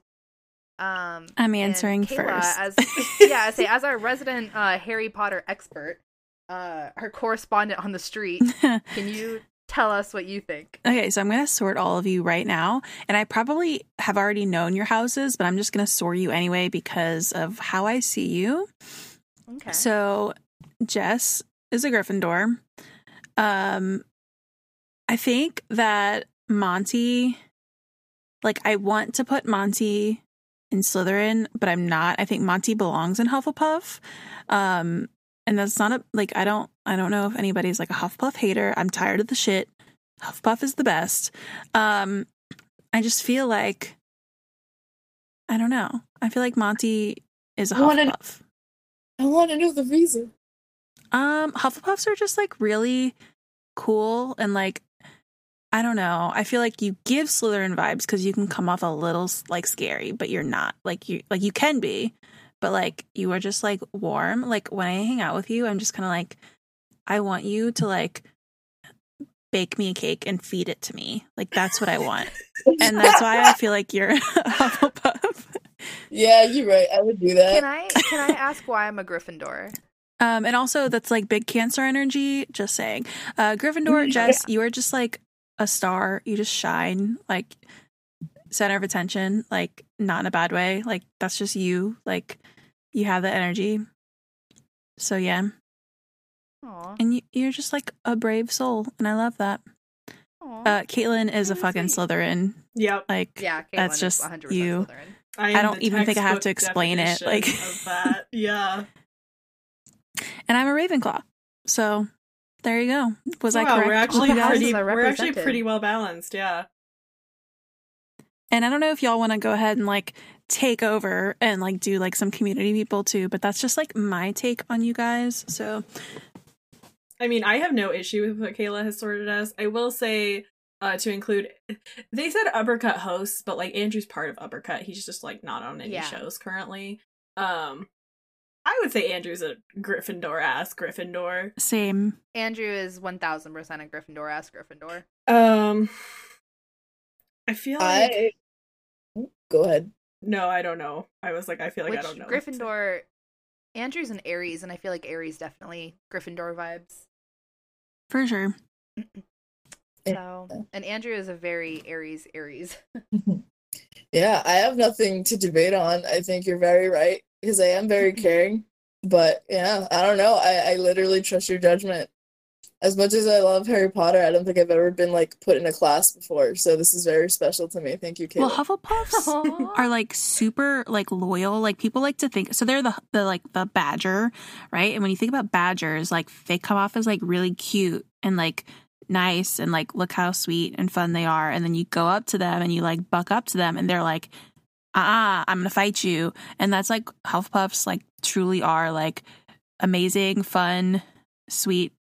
Um, I'm answering Kayla, first. As yeah, I say as our resident uh, Harry Potter expert, uh, our correspondent on the street. Can you tell us what you think? Okay, so I'm going to sort all of you right now. And I probably have already known your houses, but I'm just going to sort you anyway because of how I see you. Okay. So, Jess is a Gryffindor. Um, I think that Monty, like, I want to put Monty in Slytherin, but I'm not. I think Monty belongs in Hufflepuff. Um, and that's not a like I don't I don't know if anybody's like a Hufflepuff hater. I'm tired of the shit. Hufflepuff is the best. Um, I just feel like I don't know. I feel like Monty is a I wanna- Hufflepuff. I want to know the reason. Um, Hufflepuffs are just like really cool and like I don't know. I feel like you give Slytherin vibes because you can come off a little like scary, but you're not. Like you like you can be, but like you are just like warm. Like when I hang out with you, I'm just kind of like I want you to like bake me a cake and feed it to me. Like that's what I want. and that's why I feel like you're a Hufflepuff. yeah, you're right. I would do that. Can I can I ask why I'm a Gryffindor? Um, and also that's like big cancer energy. Just saying, uh, Gryffindor, Yeah. Jess, you are just like a star. You just shine, like center of attention. Like not in a bad way. Like that's just you. Like you have the energy. So yeah, Aw, and you, you're just like a brave soul, and I love that. aw. Uh, Caitlin is a fucking sweet. Slytherin. Yep. Like yeah, Caitlin that's is just 100% you. Slytherin. I, I don't even think I have to explain it, like- of that. Yeah. and I'm a Ravenclaw. So there you go. Was I wow, correct? we're actually the pretty we're actually pretty well balanced, yeah. And I don't know if y'all want to go ahead and like take over and like do like some community people too, but that's just like my take on you guys. So I mean, I have no issue with what Kayla has sorted us. I will say, uh, to include, they said uppercut hosts, but like Andrew's part of uppercut. He's just like not on any Yeah. shows currently. Um, I would say Andrew's a Gryffindor ass Gryffindor. same. Andrew is 1000% a Gryffindor ass Gryffindor. Um, I feel like go ahead. no, I don't know. I was like, I feel like Which I don't know. Gryffindor Andrew's an Aries and I feel like Aries definitely Gryffindor vibes. For sure. So, and Andrew is a very Aries Aries. Yeah, I have nothing to debate on. I think you're very right because I am very caring. But yeah, I don't know. I, I literally trust your judgment. As much as I love Harry Potter, I don't think I've ever been like put in a class before. So this is very special to me. Thank you, Kayla. Well, Hufflepuffs are like super like loyal. Like people like to think so they're the the like the badger, right? And when you think about badgers, like they come off as like really cute and like nice and like look how sweet and fun they are. And then you go up to them and you like buck up to them and they're like, uh-uh, I'm gonna fight you. And that's like Hufflepuffs like truly are like amazing, fun, sweet,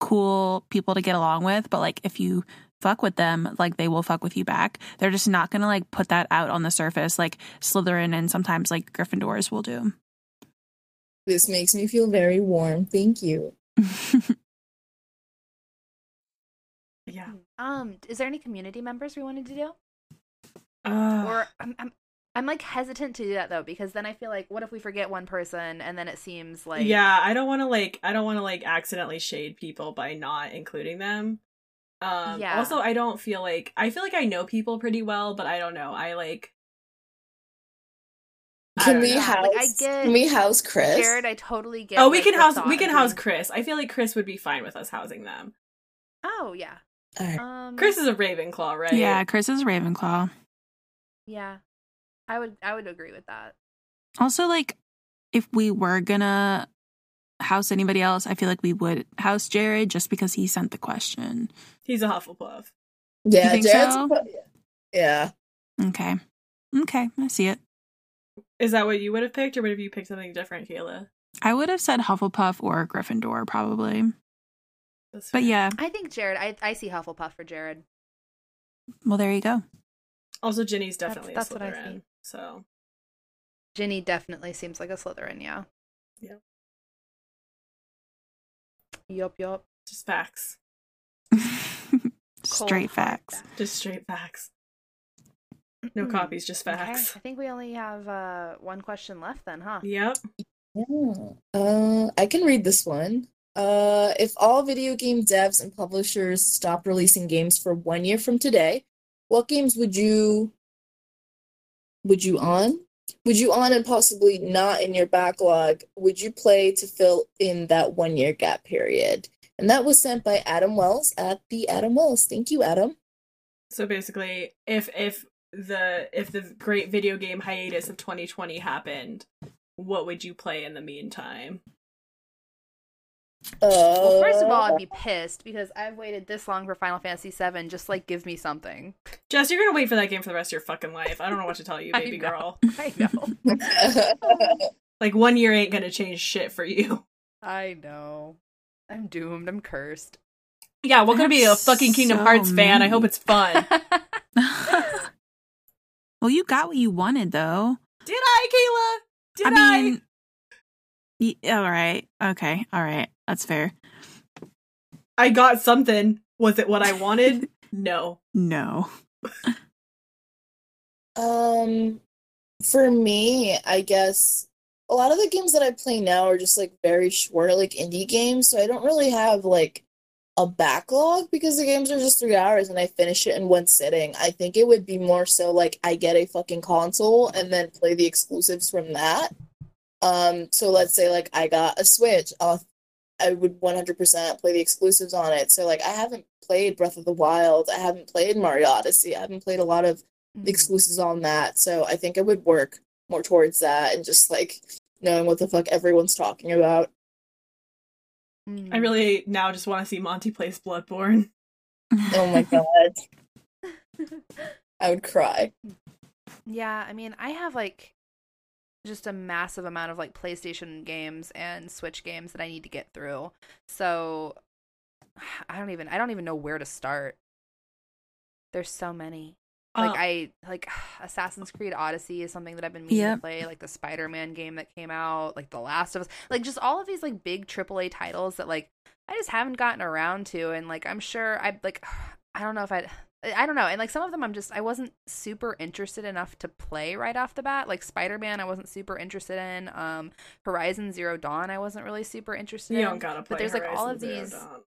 cool people to get along with. But like if you fuck with them, like they will fuck with you back. They're just not gonna like put that out on the surface like Slytherin and sometimes like Gryffindors will do. this makes me feel very warm. Thank you. yeah. Um, is there any community members we wanted to do? Uh, Or um, um, I'm like hesitant to do that though because then I feel like what if we forget one person and then it seems like yeah, I don't want to like I don't want to like accidentally shade people by not including them. Um Yeah. also I don't feel like I feel like I know people pretty well, but I don't know. I like Can don't we know. house? Like, I get- Can we house Chris? Jared, I totally get. Oh, we like, can house we of can house Chris. I feel like Chris would be fine with us housing them. Oh yeah. All right. Um, Chris is a Ravenclaw, right? Yeah, Chris is a Ravenclaw. Yeah, I would. I would agree with that. Also, like, if we were gonna house anybody else, I feel like we would house Jared just because he sent the question. He's a Hufflepuff. Yeah, think Jared's. so? Yeah. Okay. Okay, I see it. Is that what you would have picked, or would have you picked something different, Kayla? I would have said Hufflepuff or Gryffindor, probably. But yeah, I think Jared. I I see Hufflepuff for Jared. well, there you go. Also, Ginny's That's- definitely that's a what I Slytherin. see. So Ginny definitely seems like a Slytherin. Yeah. Yeah. Yup. Yup. just facts, Straight Cold hard facts. just straight facts. No Hmm. copies, just Okay, facts. I think we only have uh one question left then, huh? Yep. Yeah. Uh, I can read this one. Uh, if all video game devs and publishers stopped releasing games for one year from today, what games would you would you on? Would you on and possibly not in your backlog? Would you play to fill in that one year gap period? And that was sent by Adam Wells at the Adam Wells. Thank you, Adam. So basically, if if the if the great video game hiatus of 2020 happened, what would you play in the meantime? Uh, Well, first of all, I'd be pissed because I've waited this long for Final Fantasy VII. Just like, give me something. Jess, you're gonna wait for that game for the rest of your fucking life. I don't know what to tell you, baby know. girl. I know. Like one year ain't gonna change shit for you. I know. I'm doomed. I'm cursed. Yeah, welcome to be a fucking Kingdom so Hearts fan. I hope it's fun. well, you got what you wanted, though. Did I, Kayla? Did I I? Mean, y- all right. Okay. All right. That's fair. I got something. Was it what I wanted? no. No. Um, for me, I guess a lot of the games that I play now are just like very short, like indie games. So I don't really have like a backlog because the games are just three hours and I finish it in one sitting. I think it would be more so like I get a fucking console and then play the exclusives from that. Um, so let's say like I got a Switch, I'll, I would 100% play the exclusives on it. So like I haven't played Breath of the Wild, I haven't played Mario Odyssey, I haven't played a lot of the exclusives on that. So I think it would work more towards that and just like knowing what the fuck everyone's talking about. Mm. I really now just want to see Monty plays Bloodborne. Oh my god. I would cry. Yeah, I mean, I have like just a massive amount of like PlayStation games and Switch games that I need to get through. So I don't even I don't even know where to start. There's so many. Uh, like Oh. I like Assassin's Creed Odyssey is something that I've been meaning Yep. to play, like the Spider-Man game that came out, like The Last of Us, like just all of these like big AAA titles that like I just haven't gotten around to and like I'm sure I like I don't know if I I don't know. And like some of them I'm just I wasn't super interested enough to play right off the bat. Like Spider-Man I wasn't super interested in. Um Horizon Zero Dawn I wasn't really super interested You in. don't gotta play. but there's like all of Zero these Dawn.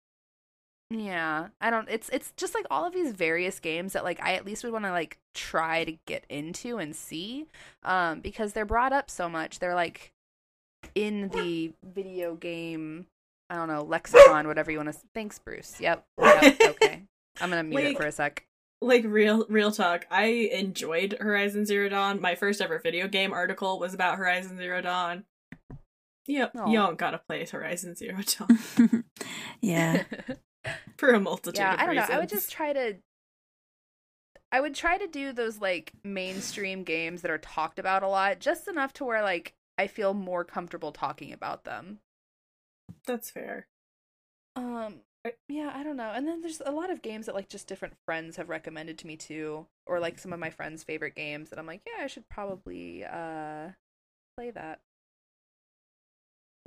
yeah, I don't. It's it's just like all of these various games that like I at least would want to like try to get into and see, um, because they're brought up so much. They're like in the video game. I don't know lexicon, whatever you want to. Thanks, Bruce. Yep. yep okay. I'm gonna mute it for a sec. Like real real talk, I enjoyed Horizon Zero Dawn. My first ever video game article was about Horizon Zero Dawn. Yep, Aw. you don't gotta play Horizon Zero Dawn yeah. for a multitude yeah, of I don't know. I would just try to. I would try to do those like mainstream games that are talked about a lot, just enough to where like I feel more comfortable talking about them. That's fair. Um yeah, I don't know. And then there's a lot of games that like just different friends have recommended to me too or like some of my friends' favorite games that I'm like, yeah, I should probably uh play that.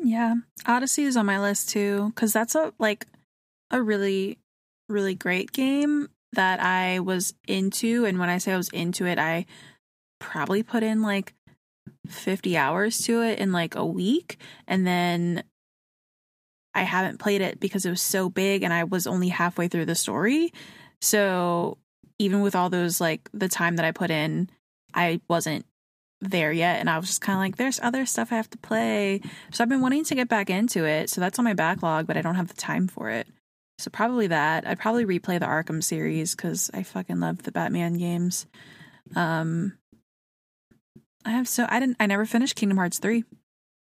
Yeah. Odyssey is on my list too cuz that's a like a really really great game that I was into and when I say I was into it I probably put in like 50 hours to it in like a week and then I haven't played it because it was so big and I was only halfway through the story. So even with all those like the time that I put in, I wasn't there yet and I was just kind of like there's other stuff I have to play. So I've been wanting to get back into it. So that's on my backlog, but I don't have the time for it. So probably that. I'd probably replay the Arkham series cuz I fucking love the Batman games. Um I have so I didn't I never finished Kingdom Hearts 3.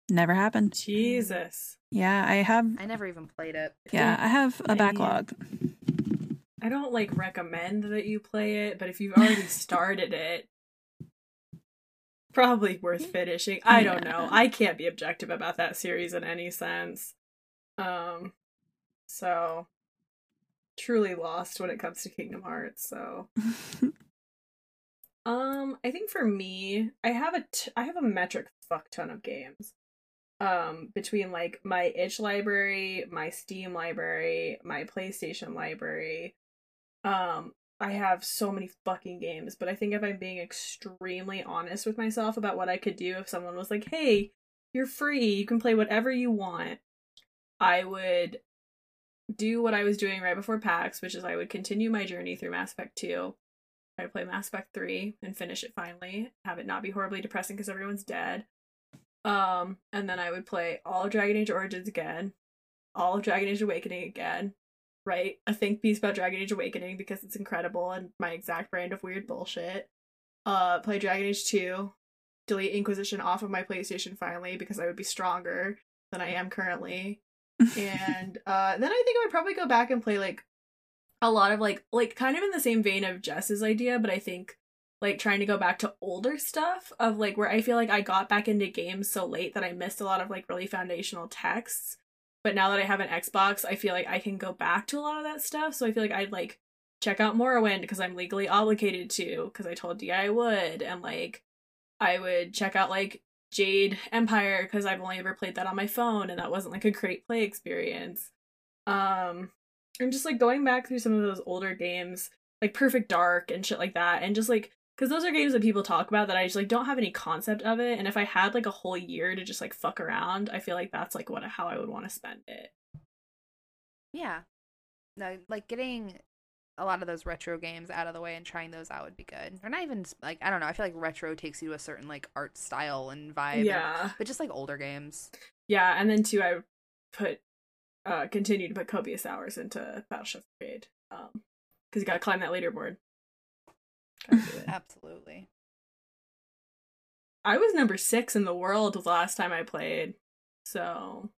Never happened. Jesus. Yeah, I have I never even played it. yeah, I have a backlog. I don't like recommend that you play it, but if you've already started it, probably worth finishing. I don't know. I can't be objective about that series in any sense. Um so truly lost when it comes to Kingdom Hearts, so Um, I think for me, I have a t- I have a metric fuck ton of games. Um, between like my itch library, my Steam library, my PlayStation library. Um, I have so many fucking games, but I think if I'm being extremely honest with myself about what I could do if someone was like, "Hey, you're free. You can play whatever you want." I would do what I was doing right before PAX, which is I would continue my journey through Mass Effect 2 try to play Mass Effect 3 and finish it finally, have it not be horribly depressing because everyone's dead. Um, and then I would play all of Dragon Age Origins again, all of Dragon Age Awakening again, write a think piece about Dragon Age Awakening because it's incredible and my exact brand of weird bullshit. Uh, play Dragon Age 2, delete Inquisition off of my PlayStation finally because I would be stronger than I am currently. and uh, then I think I would probably go back and play like a lot of like like kind of in the same vein of Jess's idea, but I think like trying to go back to older stuff of like where I feel like I got back into games so late that I missed a lot of like really foundational texts. But now that I have an Xbox, I feel like I can go back to a lot of that stuff. So I feel like I'd like check out Morrowind because I'm legally obligated to because I told Di I would, and like I would check out like Jade Empire because I've only ever played that on my phone and that wasn't like a great play experience. Um and just like going back through some of those older games, like Perfect Dark and shit like that, and just like because those are games that people talk about that I just like don't have any concept of it. And if I had like a whole year to just like fuck around, I feel like that's like what how I would want to spend it. Yeah. No, like getting a lot of those retro games out of the way and trying those out would be good. Or not even like I don't know. I feel like retro takes you to a certain like art style and vibe. Yeah, but just like older games. yeah, and then too, I put uh continue to put copious hours into Battle Chef Brigade, um, because you gotta climb that leaderboard. Gotta do it. Absolutely. I was number six in the world the last time I played, so.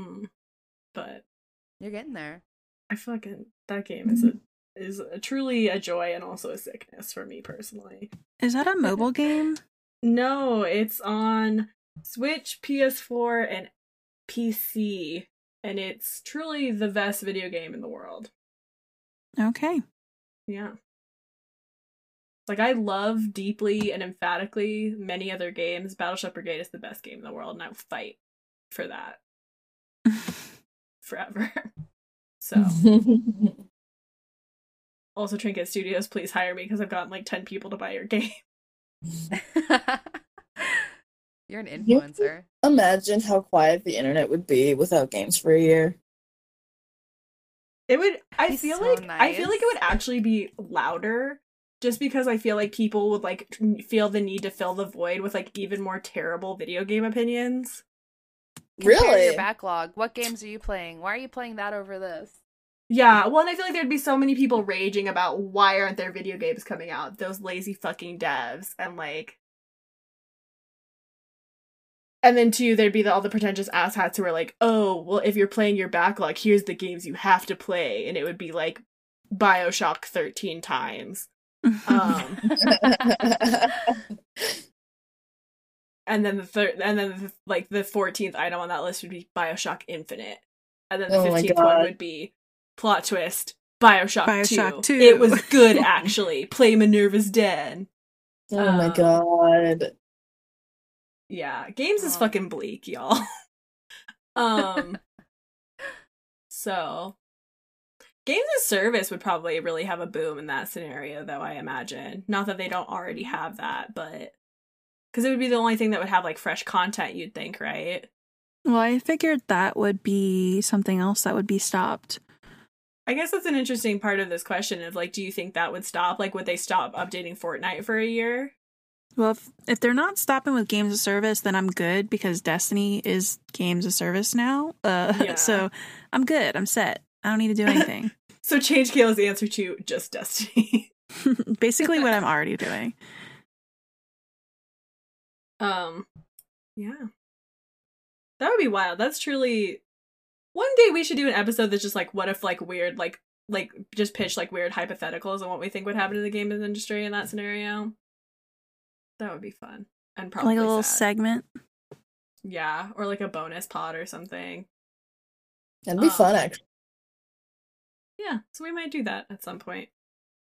Mm. But You're getting there. I fucking that game is a is a, truly a joy and also a sickness for me personally. Is that a mobile game? No, it's on Switch, PS4, and PC, and it's truly the best video game in the world. Okay. Yeah. Like I love deeply and emphatically many other games. Battle Chef Brigade is the best game in the world, and I will fight for that forever. So also Trinket Studios, please hire me because I've gotten like ten people to buy your game. You're an You- influencer. Imagine how quiet the internet would be without games for a year. It would. I He's feel so like I feel like it would actually be louder, just because I feel like people would like t- feel the need to fill the void with like even more terrible video game opinions. Compare Really? Your backlog. What games are you playing? Why are you playing that over this? Yeah, well, and I feel like there'd be so many people raging about why aren't there video games coming out? Those lazy fucking devs, and like. And then too, there'd be the, all the pretentious asshats who are like, "Oh, well, if you're playing your backlog, here's the games you have to play," and it would be like Bioshock thirteen times. Um, and then the third, and then the, like the fourteenth item on that list would be Bioshock Infinite, and then the Oh fifteenth one God. would be plot twist Bioshock, Bioshock 2. 2. It was good actually. Play Minerva's Den. oh my Um, god. Yeah, games is Oh. fucking bleak, y'all. um, so Games as service would probably really have a boom in that scenario, though, I imagine. Not that they don't already have that, but. Because it would be the only thing that would have like fresh content, you'd think, right? Well, I figured that would be something else that would be stopped. I guess that's an interesting part of this question of like, do you think that would stop? Like, would they stop updating Fortnite for a year? Well, if, if they're not stopping with games of service, then I'm good because Destiny is games of service now. Uh, Yeah. So I'm good. I'm set. I don't need to do anything. So change Kayla's answer to just Destiny. Basically, what I'm already doing. um, yeah, that would be wild. That's truly. One day we should do an episode that's just like, what if like weird like like just pitch like weird hypotheticals and what we think would happen to the games industry in that scenario. That would be fun and probably like a little sad. segment. yeah, or like a bonus pod or something. That'd be Um, fun, actually. Yeah, so we might do that at some point.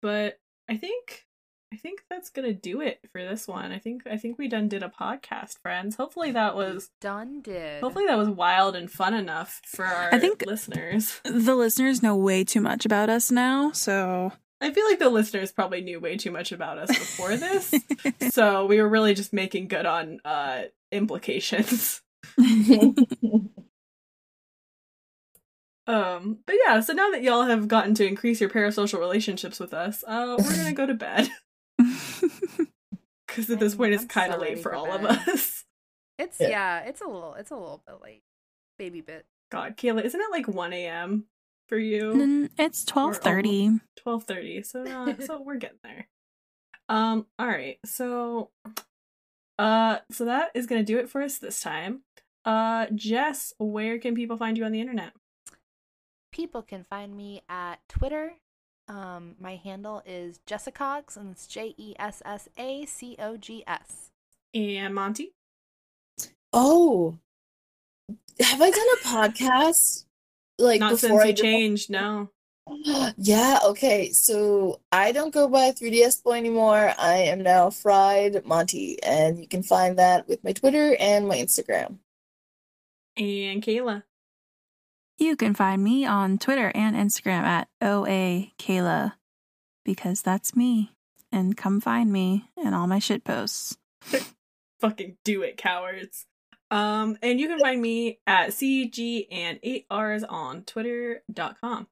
But I think I think that's gonna do it for this one. I think I think we done did a podcast, friends. Hopefully that was Done did. hopefully that was wild and fun enough for our I think- listeners. The listeners know way too much about us now, so I feel like the listeners probably knew way too much about us before this. so we were really just making good on uh implications. Um, but yeah, so now that y'all have gotten to increase your parasocial relationships with us, uh, we're gonna go to bed because at this point it's I'm kind so of late for for all of us. It's Yeah. yeah. it's a little it's a little bit late. Baby bit. God, Kayla, isn't it like one a.m. for you? Mm, it's twelve thirty. Twelve thirty. So uh, so we're getting there. Um. All right. So, uh, so that is gonna do it for us this time. Uh, Jess, where can people find you on the internet? People can find me at Twitter. Um, my handle is Jessacogs, and it's J E S S A C O G S. And Monty. oh, have I done a podcast? Like Not before since I changed. No. Yeah, okay. So I don't go by 3DS Boy anymore. I am now Fried Monty, and you can find that with my Twitter and my Instagram. And Kayla. You can find me on Twitter and Instagram at OA Kayla because that's me. And come find me and all my shit posts. fucking do it, cowards. Um, and you can find me at CG and 8Rs on Twitter.com.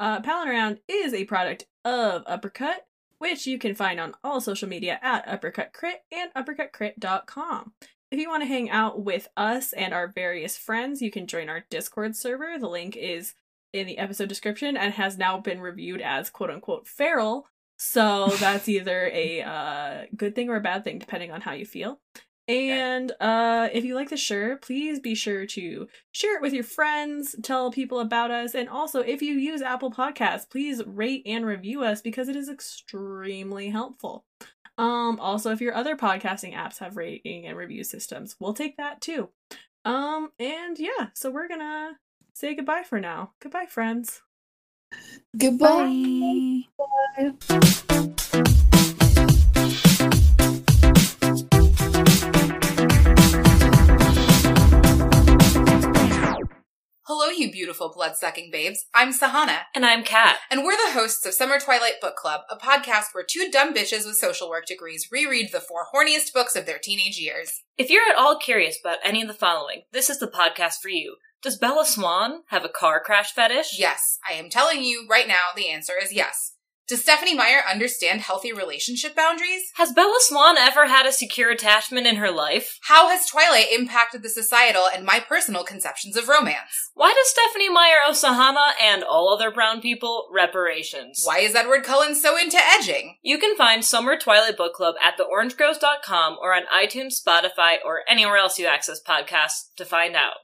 Uh, Palin Around is a product of Uppercut, which you can find on all social media at Uppercut Crit and uppercutcrit.com. If you want to hang out with us and our various friends, you can join our Discord server. The link is in the episode description and has now been reviewed as quote unquote feral. So that's either a uh, good thing or a bad thing, depending on how you feel. And uh, if you like the shirt, please be sure to share it with your friends, tell people about us, and also if you use Apple Podcasts, please rate and review us because it is extremely helpful. Um, also, if your other podcasting apps have rating and review systems, we'll take that too. Um, and yeah, so we're gonna say goodbye for now. Goodbye, friends. Goodbye. Bye. Hello, you beautiful blood-sucking babes. I'm Sahana, And I'm Kat. and we're the hosts of Summer Twilight Book Club, a podcast where two dumb bitches with social work degrees reread the four horniest books of their teenage years. If you're at all curious about any of the following, this is the podcast for you. Does Bella Swan have a car crash fetish? Yes, I am telling you right now, the answer is yes. Does Stephenie Meyer understand healthy relationship boundaries? Has Bella Swan ever had a secure attachment in her life? How has Twilight impacted the societal and my personal conceptions of romance? Why does Stephenie Meyer owe Sahana and all other brown people reparations? Why is Edward Cullen so into edging? You can find Summer Twilight Book Club at theorangegrows.com or on iTunes, Spotify, or anywhere else you access podcasts to find out.